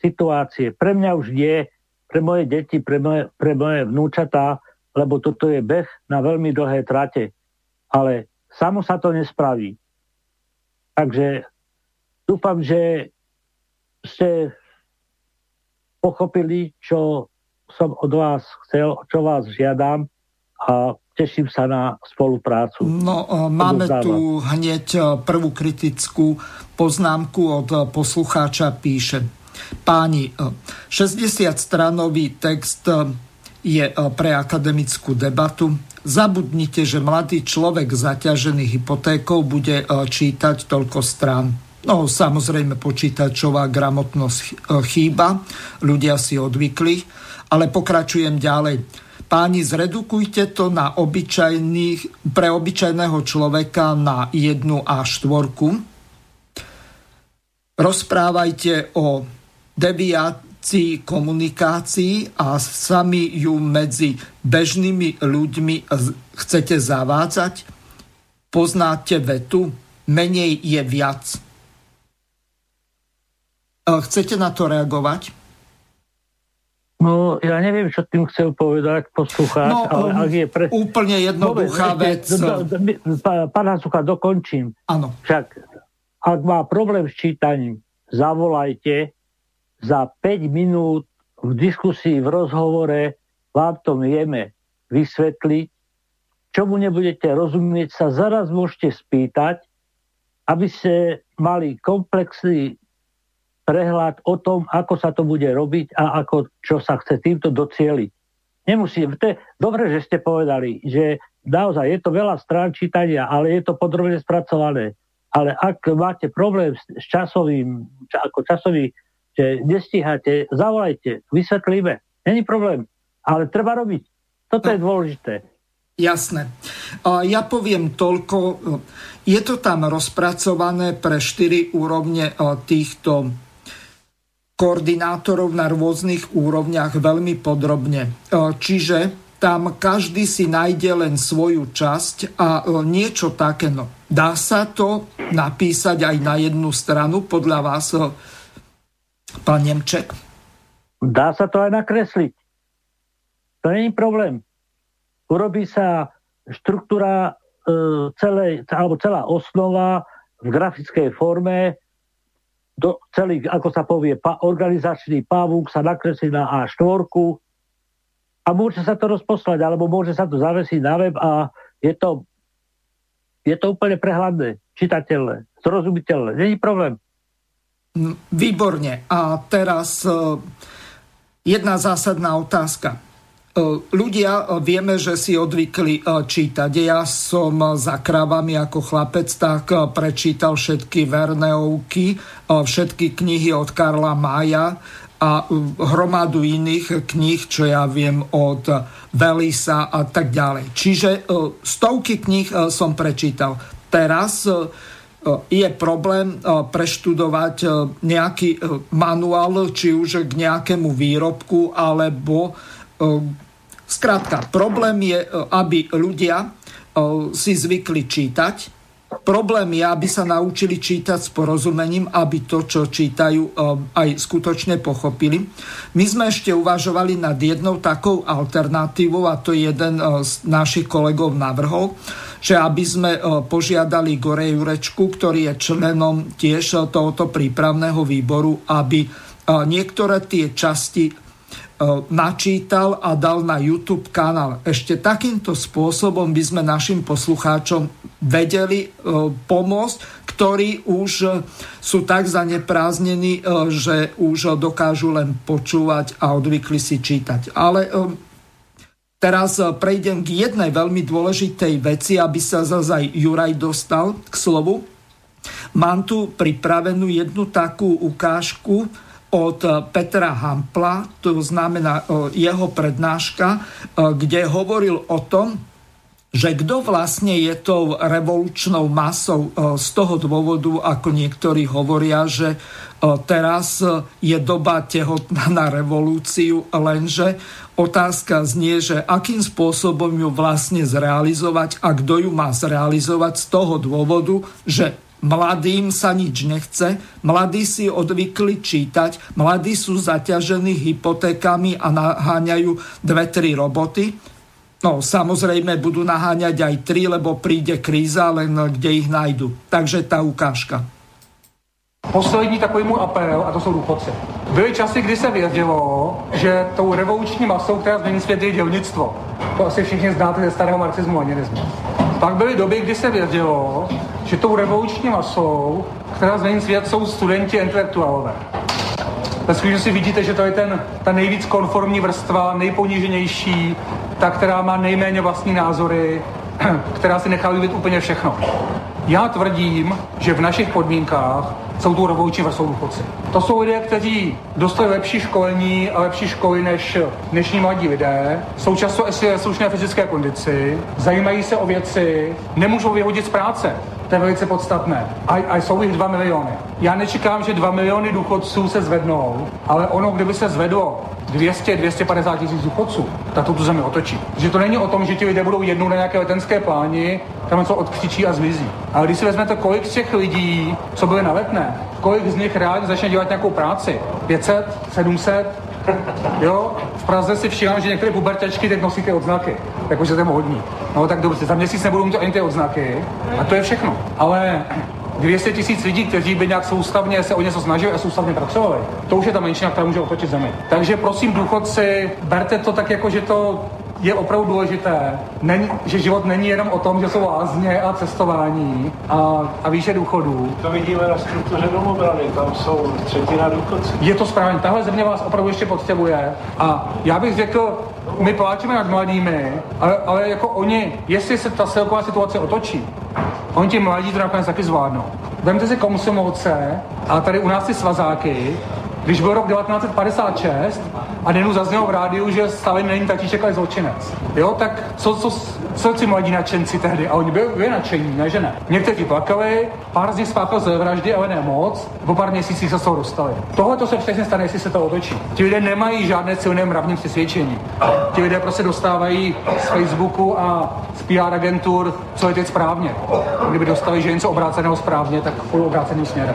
situácie. Pre mňa už nie, pre moje deti, pre moje, pre moje vnúčatá, lebo toto je beh na veľmi dlhé trate. Ale samo sa to nespraví. Takže dúfam, že ste pochopili, čo som od vás chcel, čo vás žiadam a teším sa na spoluprácu. No, e, máme tu hneď e, prvú kritickú poznámku od poslucháča píše. Páni, 60-stranový e, text je e, pre akademickú debatu. Zabudnite, že mladý človek zaťažený hypotékou bude e, čítať toľko strán. No samozrejme počítačová gramotnosť e, chýba, ľudia si odvykli, ale pokračujem ďalej. Páni, zredukujte to na obyčajných, pre obyčajného človeka na jednu a štvorku. Rozprávajte o deviat, rámci komunikácií a sami ju medzi bežnými ľuďmi chcete zavádzať? Poznáte vetu? Menej je viac. Chcete na to reagovať? No, ja neviem, čo tým chcel povedať poslucháč, no, ale ak je pre... Úplne jednoduchá vec. Pán Hazucha, dokončím. Áno. Však, ak má problém s čítaním, zavolajte za 5 minút v diskusii, v rozhovore vám to vieme vysvetliť. Čomu nebudete rozumieť, sa zaraz môžete spýtať, aby ste mali komplexný prehľad o tom, ako sa to bude robiť a ako, čo sa chce týmto docieliť. Nemusí, to je dobre, že ste povedali, že naozaj je to veľa strán čítania, ale je to podrobne spracované. Ale ak máte problém s časovým, ako časový že nestíhate, zavolajte, vysvetlíme. Není problém, ale treba robiť. Toto no. je dôležité. Jasné. Ja poviem toľko. Je to tam rozpracované pre štyri úrovne týchto koordinátorov na rôznych úrovniach veľmi podrobne. Čiže tam každý si nájde len svoju časť a niečo také. No, dá sa to napísať aj na jednu stranu podľa vás, pán Nemček? Dá sa to aj nakresliť. To je problém. Urobí sa štruktúra e, alebo celá osnova v grafickej forme, do, celý, ako sa povie, pa, organizačný pavúk sa nakreslí na A4 a môže sa to rozposlať, alebo môže sa to zavesiť na web a je to, je to úplne prehľadné, čitateľné, zrozumiteľné. Není problém. Výborne. A teraz e, jedna zásadná otázka. E, ľudia e, vieme, že si odvykli čítať. Ja som za krávami ako chlapec tak prečítal všetky Verneovky, všetky knihy od Karla Mája a hromadu iných kníh, čo ja viem od Velisa a tak ďalej. Čiže stovky kníh som prečítal. Teraz je problém preštudovať nejaký manuál, či už k nejakému výrobku, alebo Skrátka, problém je, e, aby ľudia e, si zvykli čítať. Problém je, aby sa naučili čítať s porozumením, aby to, čo čítajú, e, aj skutočne pochopili. My sme ešte uvažovali nad jednou takou alternatívou, a to jeden z našich kolegov navrhol, že aby sme požiadali Gore Jurečku, ktorý je členom tiež tohoto prípravného výboru, aby niektoré tie časti E, načítal a dal na YouTube kanál. Ešte takýmto spôsobom by sme našim poslucháčom vedeli e, pomôcť, ktorí už e, sú tak zanepráznení, že už dokážu len počúvať a odvykli si čítať. Ale teraz prejdem k jednej veľmi dôležitej veci, aby sa zase aj Juraj dostal k slovu. Mám tu pripravenú jednu takú ukážku, od eh, Petra Hampla, to znamená eh, jeho prednáška, kde hovoril o tom, že kto vlastne je tou revolučnou masou z toho dôvodu, ako niektorí hovoria, že teraz je doba tehotná na revolúciu, lenže otázka znie, že akým spôsobom ju vlastne zrealizovať a kto ju má zrealizovať z toho dôvodu, že Mladým sa nič nechce, mladí si odvykli čítať, mladí sú zaťažení hypotékami a naháňajú dve, tri roboty. No, samozrejme budú naháňať aj tri, lebo príde kríza, len kde ich najdu. Takže tá ukážka. Poslední takový můj apel, a to jsou důchodci. Byly časy, kdy se vědělo, že tou revoluční masou, která změní svět, je dělnictvo. To asi všichni znáte ze starého marxismu a něrismu. Pak byly doby, kdy se vědělo, že tou revoluční masou, která změní svět, jsou studenti intelektuálové. Ve si vidíte, že to je ten, ta nejvíc konformní vrstva, nejponíženější, ta, která má nejméně vlastní názory, (clears throat) která si nechá líbit úplně všechno. Já tvrdím, že v našich podmínkách jsou tu revoluční vrstvou důchodci. To jsou lidé, kteří dostali lepší školení a lepší školy než dnešní mladí lidé, jsou často slušné fyzické kondici, zajímají se o věci, nemůžou vyhodit z práce. To je velice podstatné. A, a jsou jich 2 miliony. Já nečekám, že 2 miliony důchodců se zvednou, ale ono, kdyby se zvedlo 200-250 tisíc důchodců, tak to tu zemi otočí. Že to není o tom, že ti lidé budou jednou na nějaké letenské pláni, tam něco odkřičí a zmizí. Ale když si vezmete, kolik z těch lidí, co byly na letné, kolik z nich reálně začne dělat nějakou práci, 500, 700, Jo, v Praze si všímám, že některé pubertačky teď nosí ty odznaky, jakože to je modní. No tak dobře, za měsíc nebudou mít ani ty odznaky a to je všechno. Ale 200 tisíc lidí, kteří by nějak soustavně se o něco snažili a soustavně pracovali. To už je ta menšina, která může otočit zemi. Takže prosím, důchodci, berte to tak jako, že to je opravdu důležité, není, že život není jenom o tom, že jsou lázně a cestování a, a výše důchodů. To vidíme na struktuře domobrany, tam jsou třetina důchodců. Je to správně, tahle země vás opravdu ještě potřebuje a já bych řekl, my pláčeme nad mladými, ale, ale jako oni, jestli se ta celková situace otočí, oni ti mladí to nakonec taky zvládnou. Vemte si komsomolce a tady u nás ty svazáky, když byl rok 1956 a Denu zaznělo v rádiu, že Stalin není tatíček, ale zločinec. Jo, tak co, co, co ti mladí nadšenci tehdy? A oni byli nadšení, ne že ne. Někteří plakali, pár z nich spáchal ze vraždy, ale ne moc, po pár měsících se z toho dostali. Tohle to se přesně stane, jestli se to otočí. Ti lidé nemají žádné silné mravní přesvědčení. Ti lidé prostě dostávají z Facebooku a z PR agentur, co je teď správně. Kdyby dostali, že něco obráceného správně, tak půjdu obráceným směrem.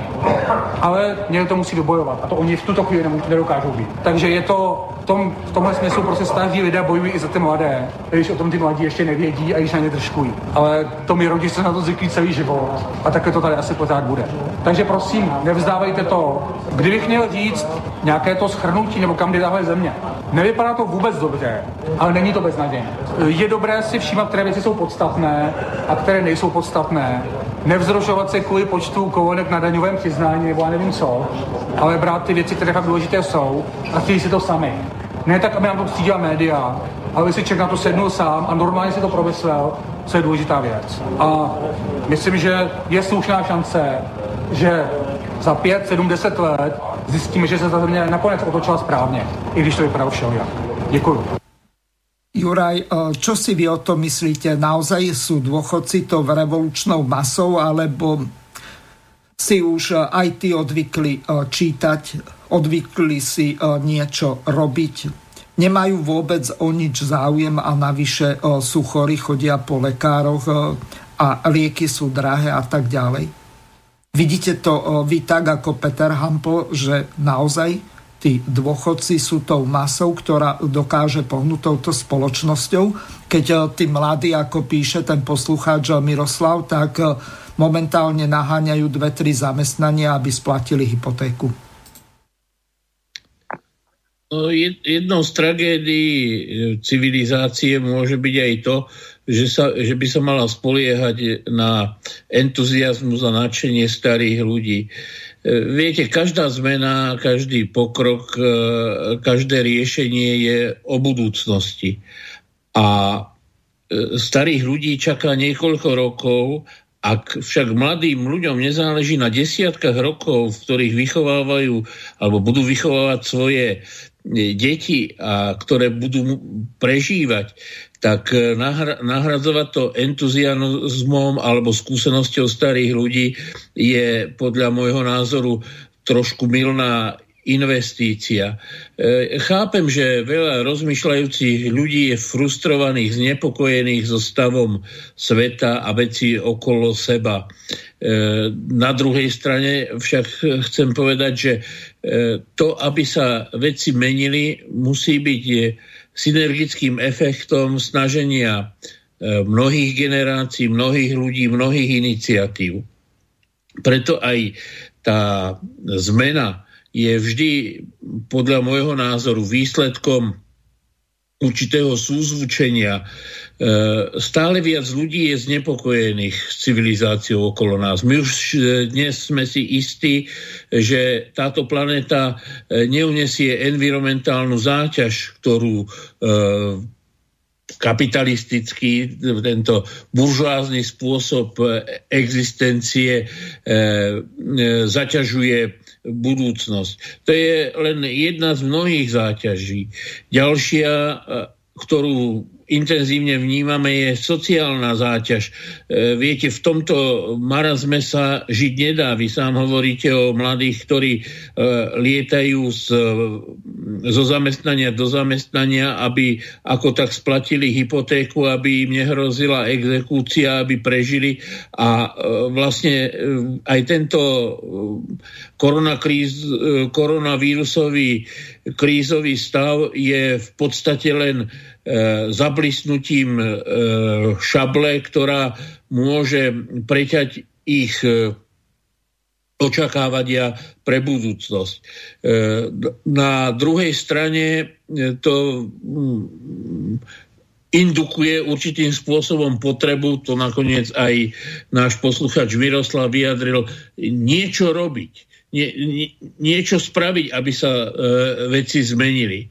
Ale někdo to musí dobojovat a to oni v tuto chvíli nedokážou být. Takže je to v, tom, v tomhle smyslu prostě staří lidé bojují i za ty mladé, když o tom ty mladí ještě nevědí a když na ně držkují. Ale to mi rodiče na to zvyklí celý život a také to tady asi pořád bude. Takže prosím, nevzdávejte to. Kdybych měl říct nějaké to schrnutí nebo kam jde tahle země, nevypadá to vůbec dobře, ale není to beznadějné. Je dobré si všímat, které věci jsou podstatné a které nejsou podstatné. Nevzrušovat se kvůli počtu kolonek na daňovém přiznání nebo já nevím co, ale brát ty věci, které fakt důležité jsou a chtějí si to sami. Ne tak, aby nám to střídila média, ale si člověk na to sednul sám a normálně si to promyslel, co je důležitá věc. A myslím, že je slušná šance, že za 5, 7, 10 let zjistíme, že se ta země nakonec otočila správně, i když to vypadá všelijak. Děkuji. Juraj, eh, čo si vy o tom myslíte? Naozaj sú dôchodci to revolučnou masou, alebo si už eh, aj ty odvykli eh, čítať, odvykli si niečo robiť, nemajú vôbec o nič záujem a navyše sú chorí, chodia po lekároch a lieky sú drahé a tak ďalej. Vidíte to vy tak ako Peter Hampel, že naozaj tí dôchodci sú tou masou, ktorá dokáže pohnúť touto spoločnosťou. Keď tí mladí, ako píše ten poslucháč Miroslav, tak momentálne naháňajú dve, tri zamestnania, aby splatili hypotéku. No, jednou z tragédií eh, civilizácie môže byť aj to, že, sa, že by sa mala spoliehať na entuziasmus a nadšenie starých ľudí. Viete, každá zmena, každý pokrok, e, každé riešenie je o budúcnosti. A e, starých ľudí čaká niekoľko rokov, ak však mladým ľuďom nezáleží na desiatkách rokov, v ktorých vychovávajú alebo budú vychovávať svoje e, deti, a ktoré budú prežívať, tak e, nahradzovať to entuziasmom alebo skúsenosťou starých ľudí je podľa môjho názoru trošku milná investícia. E, chápem, že veľa rozmýšľajúcich ľudí je frustrovaných, znepokojených so stavom sveta a veci okolo seba. E, na druhej strane však chcem povedať, že to, aby sa veci menili, musí byť synergickým efektom snaženia e, mnohých generácií, mnohých ľudí, mnohých iniciatív. Preto aj tá zmena je vždy podľa môjho názoru výsledkom určitého súzvučenia E, stále viac ľudí je znepokojených s civilizáciou okolo nás. My už e, dnes sme si istí, že táto planéta e, neunesie environmentálnu záťaž, ktorú kapitalistický, tento buržoázny spôsob existencie zaťažuje budúcnosť. To je len jedna z mnohých záťaží. Ďalšia, ktorú intenzívne vnímame, je sociálna záťaž. E, viete, v tomto marazme sa žiť nedá. Vy sám hovoríte o mladých, ktorí e, lietajú z, zo zamestnania do zamestnania, aby ako tak splatili hypotéku, aby im nehrozila exekúcia, aby prežili. A e, vlastne aj tento koronakríz, koronavírusový krízový stav je v podstate len zablisnutím e, šable, ktorá môže preťať ich e, očakávania pre budúcnosť. Na druhej strane to mm, indukuje určitým spôsobom potrebu, to nakoniec aj náš posluchač Miroslav vyjadril, niečo robiť, nie, nie, niečo spraviť, aby sa e, veci zmenili. E,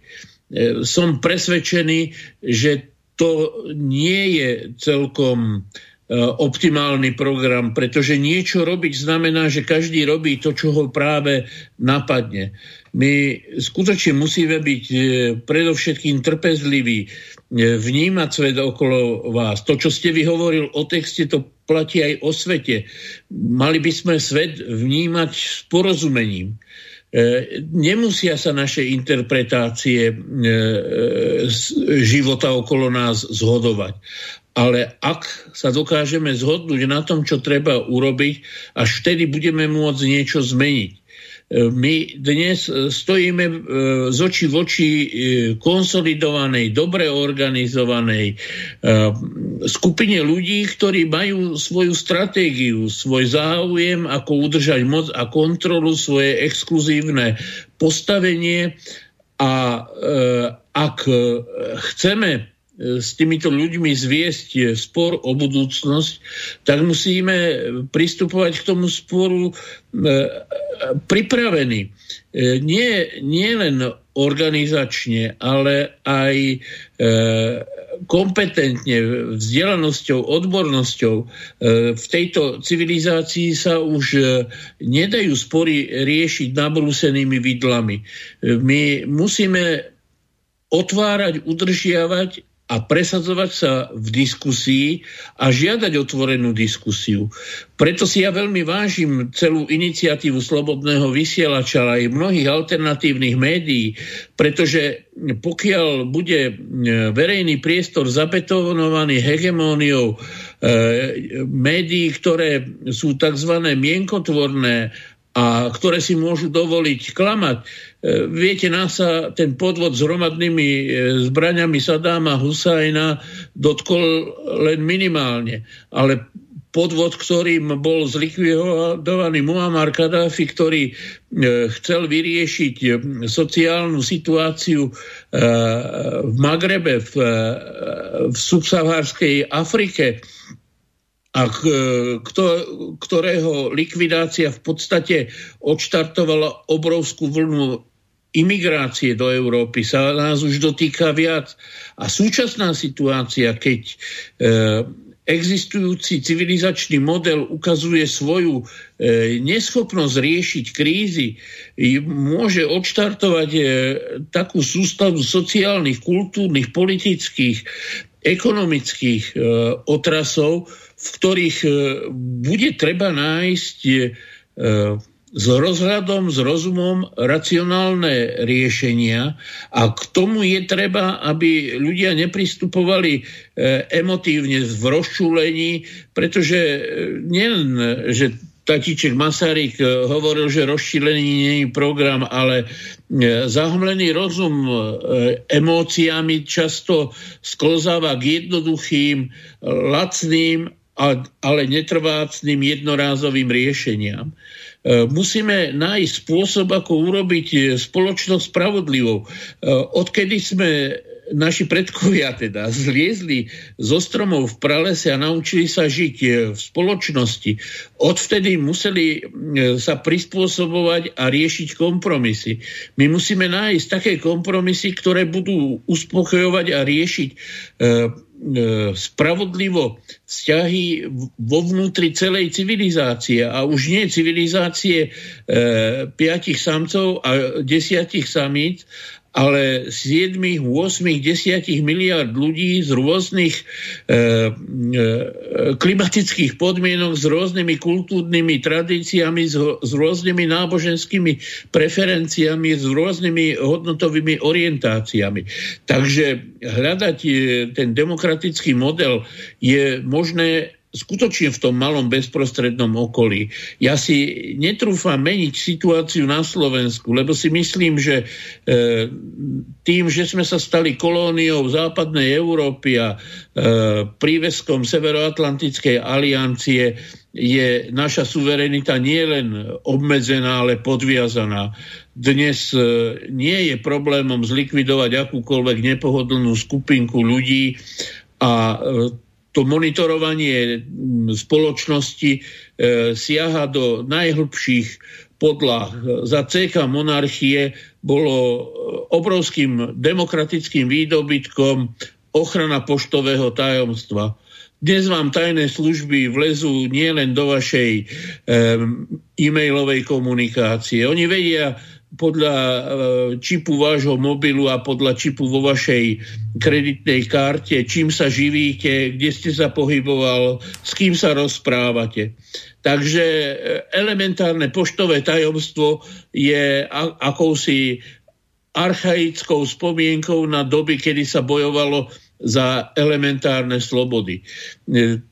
som presvedčený, že to nie je celkom optimálny program, pretože niečo robiť znamená, že každý robí to, čo ho práve napadne. My skutočne musíme byť e, predovšetkým trpezliví, vnímať svet okolo vás. To, čo ste vyhovoril o texte, to platí aj o svete. Mali by sme svet vnímať s porozumením. E, nemusia sa naše interpretácie života okolo nás zhodovať. Ale ak sa dokážeme zhodnúť na tom, čo treba urobiť, až vtedy budeme môcť niečo zmeniť. My dnes e, stojíme e, z očí v oči e, konsolidovanej, dobre organizovanej skupine ľudí, ktorí majú svoju stratégiu, svoj záujem, ako udržať moc a kontrolu, svoje exkluzívne postavenie. A ak chceme s týmito ľuďmi zviesť spor o budúcnosť, tak musíme pristupovať k tomu sporu e, pripravení. E, nie, nie len organizačne, ale aj e, kompetentne, vzdelanosťou, odbornosťou. V tejto civilizácii sa už nedajú spory riešiť nabrúsenými vidlami. My musíme otvárať, udržiavať a presadzovať sa v diskusii a žiadať otvorenú diskusiu. Preto si ja veľmi vážim celú iniciatívu Slobodného vysielača aj mnohých alternatívnych médií, pretože pokiaľ bude e, verejný priestor zabetonovaný hegemóniou e, médií, ktoré sú tzv. mienkotvorné a ktoré si môžu dovoliť klamať. E, viete, nás sa ten podvod s hromadnými e, zbraňami Sadáma Husajna dotkol len minimálne, ale podvod, ktorým bol zlikvidovaný Muammar Kadáfi, ktorý e, chcel vyriešiť sociálnu situáciu v Magrebe, v, v subsahárskej Afrike, a ktorého likvidácia v podstate odštartovala obrovskú vlnu imigrácie do Európy, sa nás už dotýka viac. A súčasná situácia, keď e, existujúci civilizačný model ukazuje svoju e, neschopnosť riešiť krízy, môže odštartovať e, takú sústavu sociálnych, kultúrnych, politických, ekonomických e, otrasov, v ktorých e, bude treba nájsť e, s rozhľadom, s rozumom racionálne riešenia a k tomu je treba, aby ľudia nepristupovali e, emotívne v rozčúlení, pretože nielen, že Tatíček Masaryk hovoril, že rozčílený nie je program, ale zahmlený rozum emóciami často sklzáva k jednoduchým, lacným ale netrvácným jednorázovým riešeniam. E, musíme nájsť spôsob, ako urobiť e, spoločnosť spravodlivou. E, odkedy sme naši predkovia teda zliezli zo stromov v pralese a naučili sa žiť v spoločnosti. Odvtedy museli sa prispôsobovať a riešiť kompromisy. My musíme nájsť také kompromisy, ktoré budú uspokojovať a riešiť spravodlivo vzťahy vo vnútri celej civilizácie a už nie civilizácie e, piatich samcov a desiatich samíc, ale 7, 8, 10 miliard ľudí z rôznych e, e, klimatických podmienok, s rôznymi kultúrnymi tradíciami, s, s rôznymi náboženskými preferenciami, s rôznymi hodnotovými orientáciami. Takže hľadať e, ten demokratický model je možné skutočne v tom malom bezprostrednom okolí. Ja si netrúfam meniť situáciu na Slovensku, lebo si myslím, že e, tým, že sme sa stali kolóniou západnej Európy a e, príveskom Severoatlantickej aliancie, je naša suverenita nielen obmedzená, ale podviazaná. Dnes e, nie je problémom zlikvidovať akúkoľvek nepohodlnú skupinku ľudí a e, to monitorovanie mm, spoločnosti e, siaha do najhlbších podlah. Za CK monarchie bolo e, obrovským demokratickým výdobytkom ochrana poštového tajomstva. Dnes vám tajné služby vlezú nielen do vašej um, e-mailovej komunikácie. Oni vedia podľa uh, čipu vášho mobilu a podľa čipu vo vašej kreditnej karte, čím sa živíte, kde ste sa pohyboval, s kým sa rozprávate. Takže e, elementárne poštové tajomstvo je akousi archaickou spomienkou na doby, kedy sa bojovalo za elementárne slobody. E,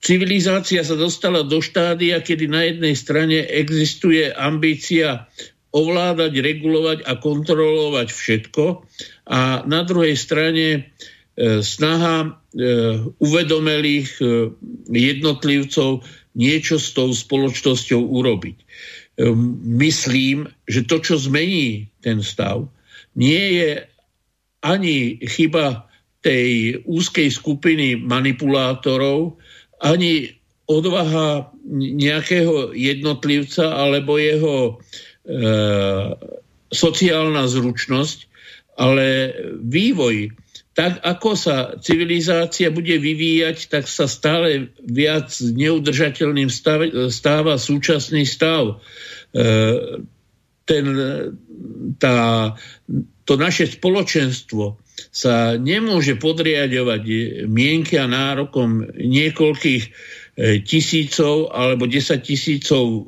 civilizácia sa dostala do štádia, kedy na jednej strane existuje ambícia ovládať, regulovať a kontrolovať všetko a na druhej strane e, snaha uvedomelých jednotlivcov niečo s tou spoločnosťou urobiť. Myslím, že to, čo zmení ten stav, nie je ani chyba tej úzkej skupiny manipulátorov, ani odvaha nejakého jednotlivca alebo jeho e, sociálna zručnosť, ale vývoj tak ako sa civilizácia bude vyvíjať, tak sa stále viac neudržateľným stáva súčasný stav. E, ten, tá, to naše spoločenstvo sa nemôže podriadovať mienky a nárokom niekoľkých E, tisícov alebo 10 tisícov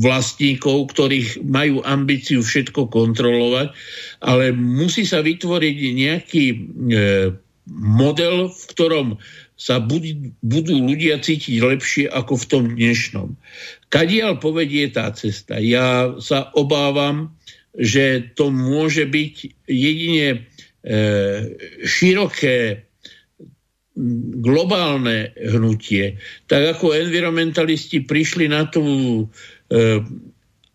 vlastníkov, ktorých majú ambíciu všetko kontrolovať, ale musí sa vytvoriť nejaký e, model, v ktorom sa budú ľudia cítiť lepšie ako v tom dnešnom. Kadiaľ povedie tá cesta? Ja sa obávam, že to môže byť jedine e, široké globálne hnutie, tak ako environmentalisti prišli na tú e,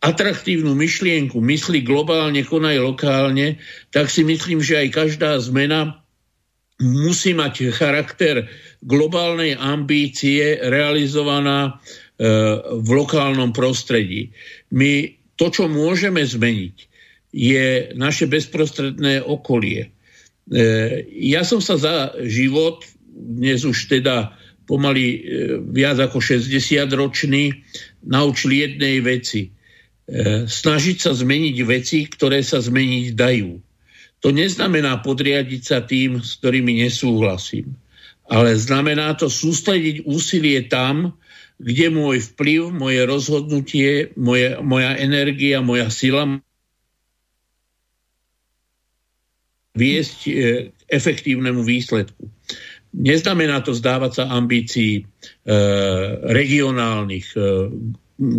atraktívnu myšlienku, mysli globálne, konaj lokálne, tak si myslím, že aj každá zmena musí mať charakter globálnej ambície realizovaná e, v lokálnom prostredí. My to, čo môžeme zmeniť, je naše bezprostredné okolie. E, ja som sa za život dnes už teda pomaly e, viac ako 60 ročný, naučili jednej veci. E, snažiť sa zmeniť veci, ktoré sa zmeniť dajú. To neznamená podriadiť sa tým, s ktorými nesúhlasím. Ale znamená to sústrediť úsilie tam, kde môj vplyv, moje rozhodnutie, moje, moja energia, moja sila viesť e, k efektívnemu výsledku. Neznamená to zdávať sa ambícií e, regionálnych, e,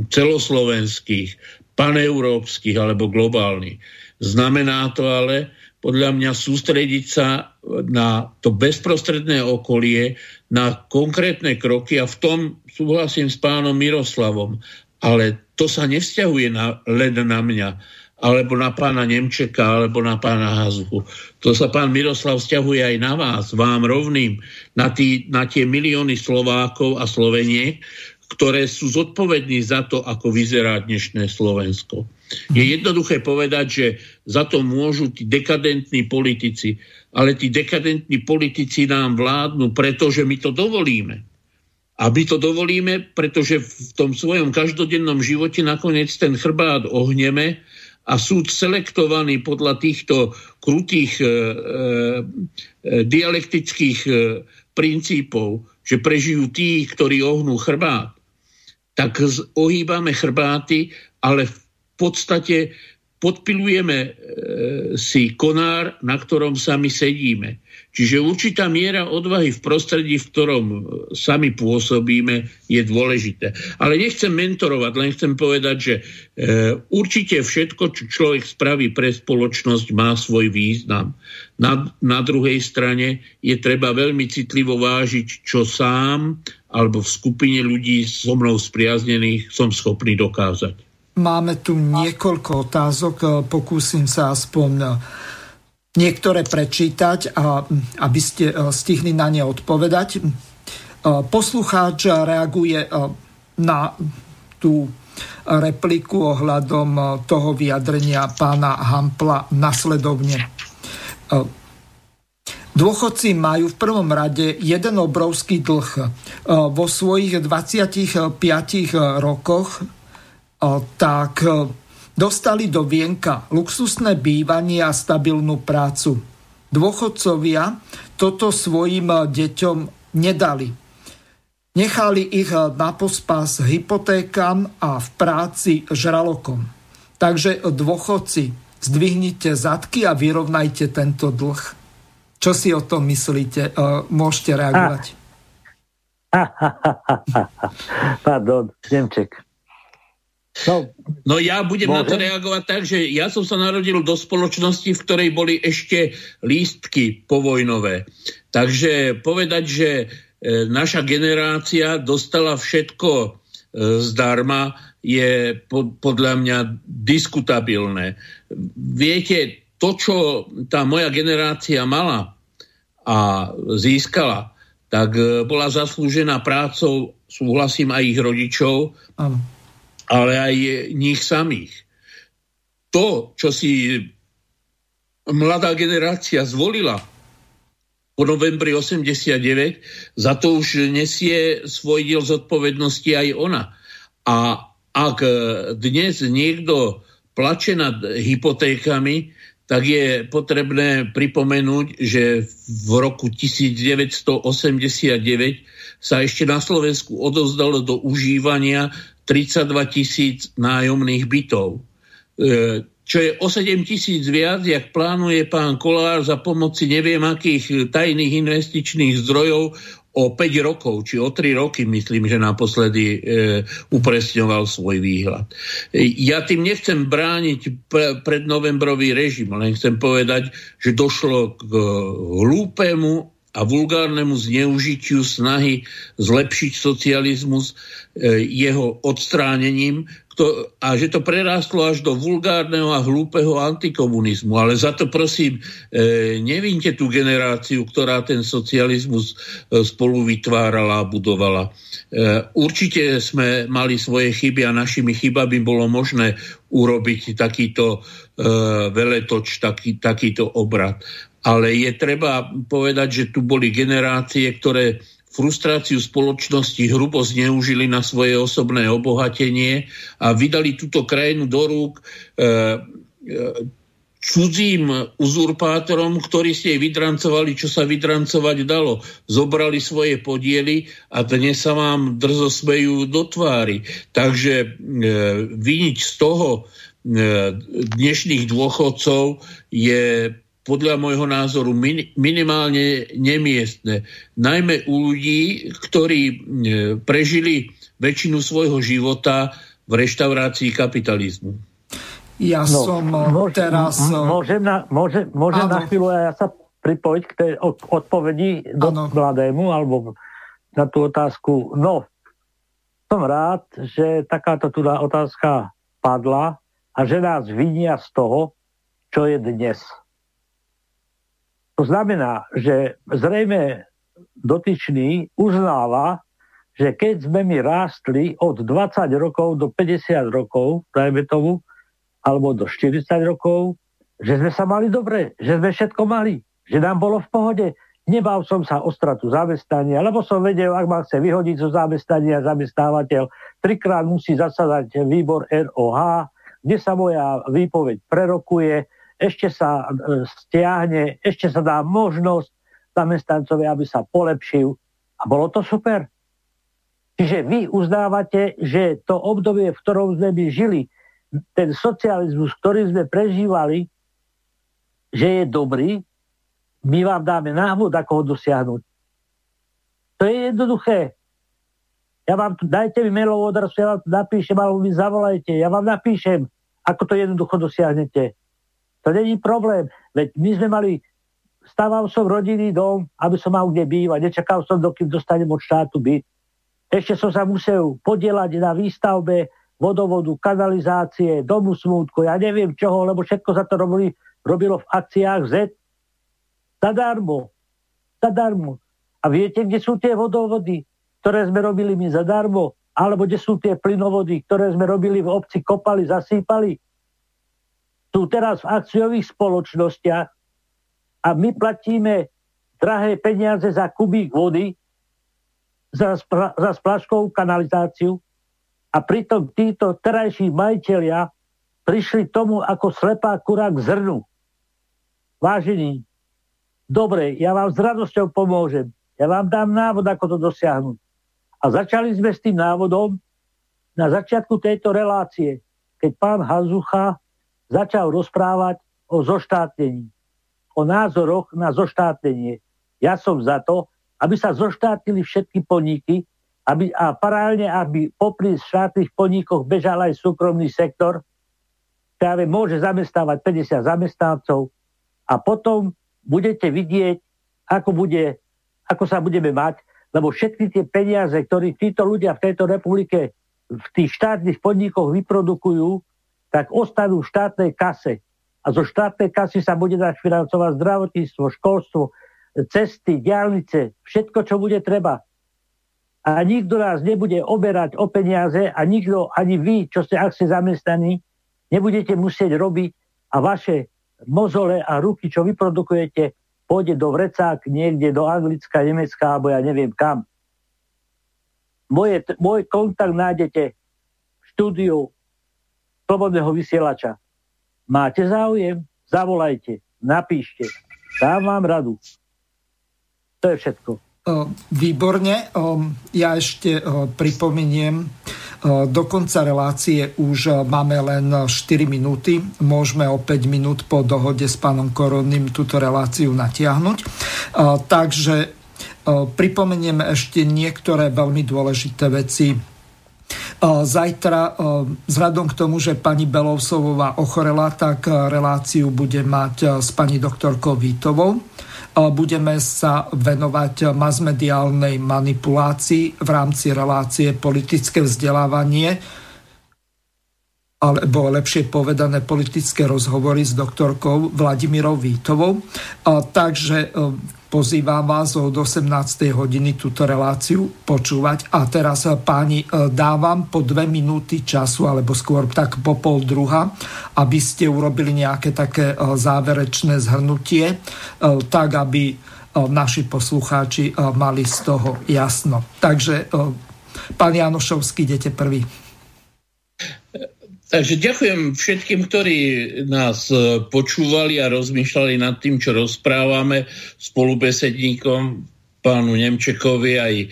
celoslovenských, paneurópskych alebo globálnych. Znamená to ale podľa mňa sústrediť sa na to bezprostredné okolie, na konkrétne kroky a v tom súhlasím s pánom Miroslavom. Ale to sa nevzťahuje na, len na mňa alebo na pána Nemčeka, alebo na pána Hazuchu. To sa pán Miroslav vzťahuje aj na vás, vám rovným, na, tý, na tie milióny Slovákov a Sloveniek, ktoré sú zodpovední za to, ako vyzerá dnešné Slovensko. Je jednoduché povedať, že za to môžu tí dekadentní politici, ale tí dekadentní politici nám vládnu, pretože my to dovolíme. A my to dovolíme, pretože v tom svojom každodennom živote nakoniec ten chrbát ohneme a sú selektovaní podľa týchto krutých e, e, dialektických e, princípov, že prežijú tí, ktorí ohnú chrbát, tak ohýbame chrbáty, ale v podstate podpilujeme e, si konár, na ktorom sami sedíme. Čiže určitá miera odvahy v prostredí, v ktorom sami pôsobíme, je dôležité. Ale nechcem mentorovať, len chcem povedať, že e, určite všetko, čo človek spraví pre spoločnosť, má svoj význam. Na, na druhej strane je treba veľmi citlivo vážiť, čo sám alebo v skupine ľudí so mnou spriaznených som schopný dokázať. Máme tu niekoľko otázok, pokúsim sa aspoň niektoré prečítať, a, aby ste e, stihli na ne odpovedať. E, poslucháč reaguje e, na tú repliku ohľadom toho vyjadrenia pána Hampla nasledovne. Dôchodci majú v prvom rade jeden obrovský dlh. Vo svojich 25 rokoch tak dostali do vienka luxusné bývanie a stabilnú prácu. Dôchodcovia toto svojim deťom nedali. Nechali ich na pospas hypotékam a v práci žralokom. Takže dôchodci, zdvihnite zadky a vyrovnajte tento dlh. Čo si o tom myslíte? Môžete reagovať. (laughs) Pardon, Nemček. No, no ja budem môžem? na to reagovať tak, že ja som sa narodil do spoločnosti, v ktorej boli ešte lístky povojnové. Takže povedať, že e, naša generácia dostala všetko e, zdarma, je podľa mňa diskutabilné. Viete, to, čo tá moja generácia mala a získala, tak e, bola zaslúžená prácou, súhlasím aj ich rodičov, ano. Ale aj nich samých. To, čo si mladá generácia zvolila po novembri 89, za to už nesie svoj diel zodpovednosti aj ona. A ak dnes niekto plače nad hypotékami, tak je potrebné pripomenúť, že v roku 1989 sa ešte na Slovensku odozdalo do užívania 32 tisíc nájomných bytov. E, čo je o 7 tisíc viac, jak plánuje pán Kolár za pomoci neviem akých tajných investičných zdrojov o 5 rokov, či o 3 roky, myslím, že naposledy e, upresňoval svoj výhľad. E, ja tým nechcem brániť pre, prednovembrový režim, len chcem povedať, že došlo k hlúpemu a vulgárnemu zneužitiu snahy zlepšiť socializmus e, jeho odstránením, a že to prerástlo až do vulgárneho a hlúpeho antikomunizmu. Ale za to prosím, e, nevinte tú generáciu, ktorá ten socializmus e, spolu vytvárala a budovala. Určite sme mali svoje chyby a našimi chybami bolo možné urobiť takýto veletoč, taký, takýto obrad. Ale je treba povedať, že tu boli generácie, ktoré frustráciu spoločnosti hrubo zneužili na svoje osobné obohatenie a vydali túto krajinu do rúk e, e, cudzím uzurpátorom, ktorí si jej vydrancovali, čo sa vydrancovať dalo. Zobrali svoje podiely a dnes sa vám drzo smejú do tvári. Takže e, vyniť z toho e, dnešných dôchodcov je podľa môjho názoru min, minimálne nemiestne. Najmä u ľudí, ktorí e, prežili väčšinu svojho života v reštaurácii kapitalizmu. Ja no, som e, môžem, teraz... E, môžem na, môžem, môžem na chvíľu ja sa pripojiť k tej odpovedi do ano. mladému, alebo na tú otázku. No, som rád, že takáto tu otázka padla a že nás vinia z toho, čo je dnes. To znamená, že zrejme dotyčný uznáva, že keď sme my rástli od 20 rokov do 50 rokov, dajme tomu, alebo do 40 rokov, že sme sa mali dobre, že sme všetko mali, že nám bolo v pohode. Nebal som sa o stratu zamestnania, lebo som vedel, ak ma chce vyhodiť zo zamestnania zamestnávateľ, trikrát musí zasadať výbor ROH, kde sa moja výpoveď prerokuje, ešte sa e, stiahne, ešte sa dá možnosť zamestnancovi, aby sa polepšil. A bolo to super. Čiže vy uznávate, že to obdobie, v ktorom sme my žili, ten socializmus, ktorý sme prežívali, že je dobrý, my vám dáme návod, ako ho dosiahnuť. To je jednoduché. Ja vám tu, dajte mi mailovú adresu, ja vám tu napíšem, alebo mi zavolajte, ja vám napíšem, ako to jednoducho dosiahnete. To není problém. Veď my sme mali, stával som rodinný dom, aby som mal kde bývať. Nečakal som, dokým dostanem od štátu byt. Ešte som sa musel podielať na výstavbe vodovodu, kanalizácie, domu smútku, ja neviem čoho, lebo všetko sa to robili, robilo v akciách Z. Zadarmo. Zadarmo. A viete, kde sú tie vodovody, ktoré sme robili my zadarmo? Alebo kde sú tie plynovody, ktoré sme robili v obci, kopali, zasýpali? Sú teraz v akciových spoločnostiach a my platíme drahé peniaze za kubík vody, za, za splaškovú kanalizáciu a pritom títo terajší majiteľia prišli tomu ako slepá kura k zrnu. Vážení, dobre, ja vám s radosťou pomôžem. Ja vám dám návod, ako to dosiahnuť. A začali sme s tým návodom na začiatku tejto relácie, keď pán Hazucha začal rozprávať o zoštátnení, o názoroch na zoštátnenie. Ja som za to, aby sa zoštátnili všetky podniky aby, a paralelne, aby popri štátnych podnikoch bežal aj súkromný sektor, ktorý môže zamestnávať 50 zamestnancov a potom budete vidieť, ako, bude, ako sa budeme mať, lebo všetky tie peniaze, ktoré títo ľudia v tejto republike v tých štátnych podnikoch vyprodukujú, tak ostanú v štátnej kase. A zo štátnej kasy sa bude dať financovať zdravotníctvo, školstvo, cesty, diálnice, všetko, čo bude treba. A nikto nás nebude oberať o peniaze a nikto, ani vy, čo ste ak ste zamestnaní, nebudete musieť robiť a vaše mozole a ruky, čo vyprodukujete, pôjde do vrecák niekde do Anglicka, Nemecka alebo ja neviem kam. Moje, môj kontakt nájdete v štúdiu Slobodného vysielača. Máte záujem? Zavolajte, napíšte. Dám vám radu. To je všetko. Výborne. Ja ešte pripomeniem, do konca relácie už máme len 4 minúty. Môžeme o 5 minút po dohode s pánom Koronným túto reláciu natiahnuť. Takže pripomeniem ešte niektoré veľmi dôležité veci Zajtra, vzhľadom k tomu, že pani Belousovová ochorela, tak reláciu bude mať s pani doktorkou Vítovou. Budeme sa venovať masmediálnej manipulácii v rámci relácie politické vzdelávanie alebo lepšie povedané politické rozhovory s doktorkou Vladimírou Vítovou. Takže Pozývam vás od 18. hodiny túto reláciu počúvať. A teraz, eh, páni, eh, dávam po dve minúty času, alebo skôr tak po pol druha, aby ste urobili nejaké také eh, záverečné zhrnutie, tak aby naši poslucháči mali z toho jasno. Takže, pán Janošovský, idete prvý. Takže ďakujem všetkým, ktorí nás e, počúvali a rozmýšľali nad tým, čo rozprávame spolubesedníkom pánu Nemčekovi aj e,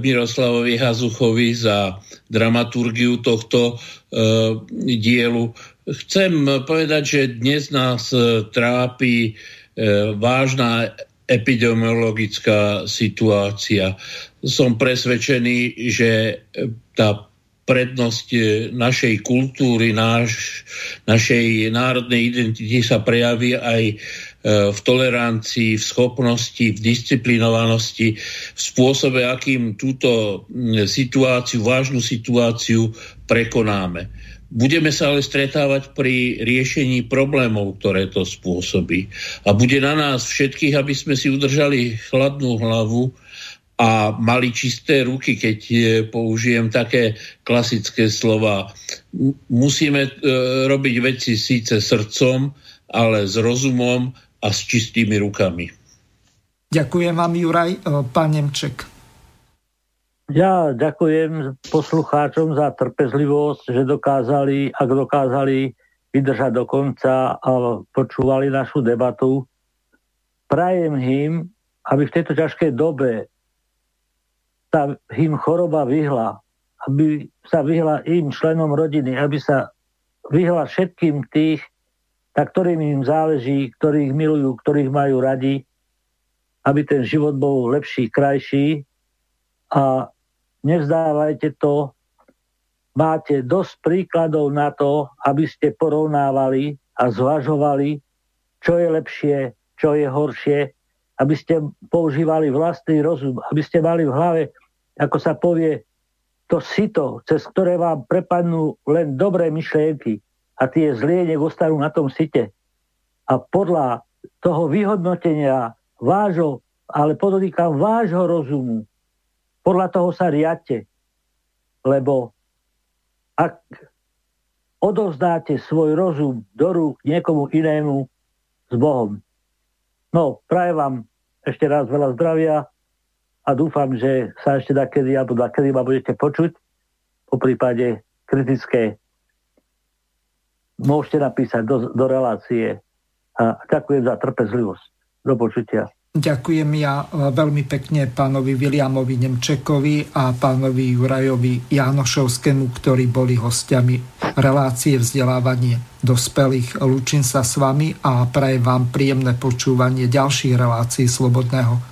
Miroslavovi Hazuchovi za dramaturgiu tohto e, dielu. Chcem povedať, že dnes nás e, trápi e, vážna epidemiologická situácia. Som presvedčený, že tá prednosť e, našej kultúry, náš, našej národnej identity sa prejaví aj e, v tolerancii, v schopnosti, v disciplinovanosti, v spôsobe, akým túto situáciu, vážnu situáciu prekonáme. Budeme sa ale stretávať pri riešení problémov, ktoré to spôsobí. A bude na nás všetkých, aby sme si udržali chladnú hlavu a mali čisté ruky, keď e, použijem také klasické slova. Musíme e, robiť veci síce srdcom, ale s rozumom a s čistými rukami. Ďakujem vám, Juraj. E, pán Nemček. Ja ďakujem poslucháčom za trpezlivosť, že dokázali, ak dokázali vydržať do konca a počúvali našu debatu. Prajem im, aby v tejto ťažkej dobe sa im choroba vyhla, aby sa vyhla im členom rodiny, aby sa vyhla všetkým tých, tak ktorým im záleží, ktorých milujú, ktorých majú radi, aby ten život bol lepší, krajší. A nevzdávajte to, máte dosť príkladov na to, aby ste porovnávali a zvažovali, čo je lepšie, čo je horšie, aby ste používali vlastný rozum, aby ste mali v hlave ako sa povie, to sito, cez ktoré vám prepadnú len dobré myšlienky a tie zlie ostanú na tom site. A podľa toho vyhodnotenia vášho, ale podotýkam vášho rozumu, podľa toho sa riadte. Lebo ak odovzdáte svoj rozum do rúk niekomu inému s Bohom. No, prajem vám ešte raz veľa zdravia a dúfam, že sa ešte kedy, alebo kedy ma budete počuť. Po prípade kritické môžete napísať do, do relácie. A ďakujem za trpezlivosť. Do počutia. Ďakujem ja e, veľmi pekne pánovi Williamovi Nemčekovi a pánovi Jurajovi Janošovskému, ktorí boli hostiami relácie vzdelávanie dospelých. Lúčim sa s vami a prajem vám príjemné počúvanie ďalších relácií Slobodného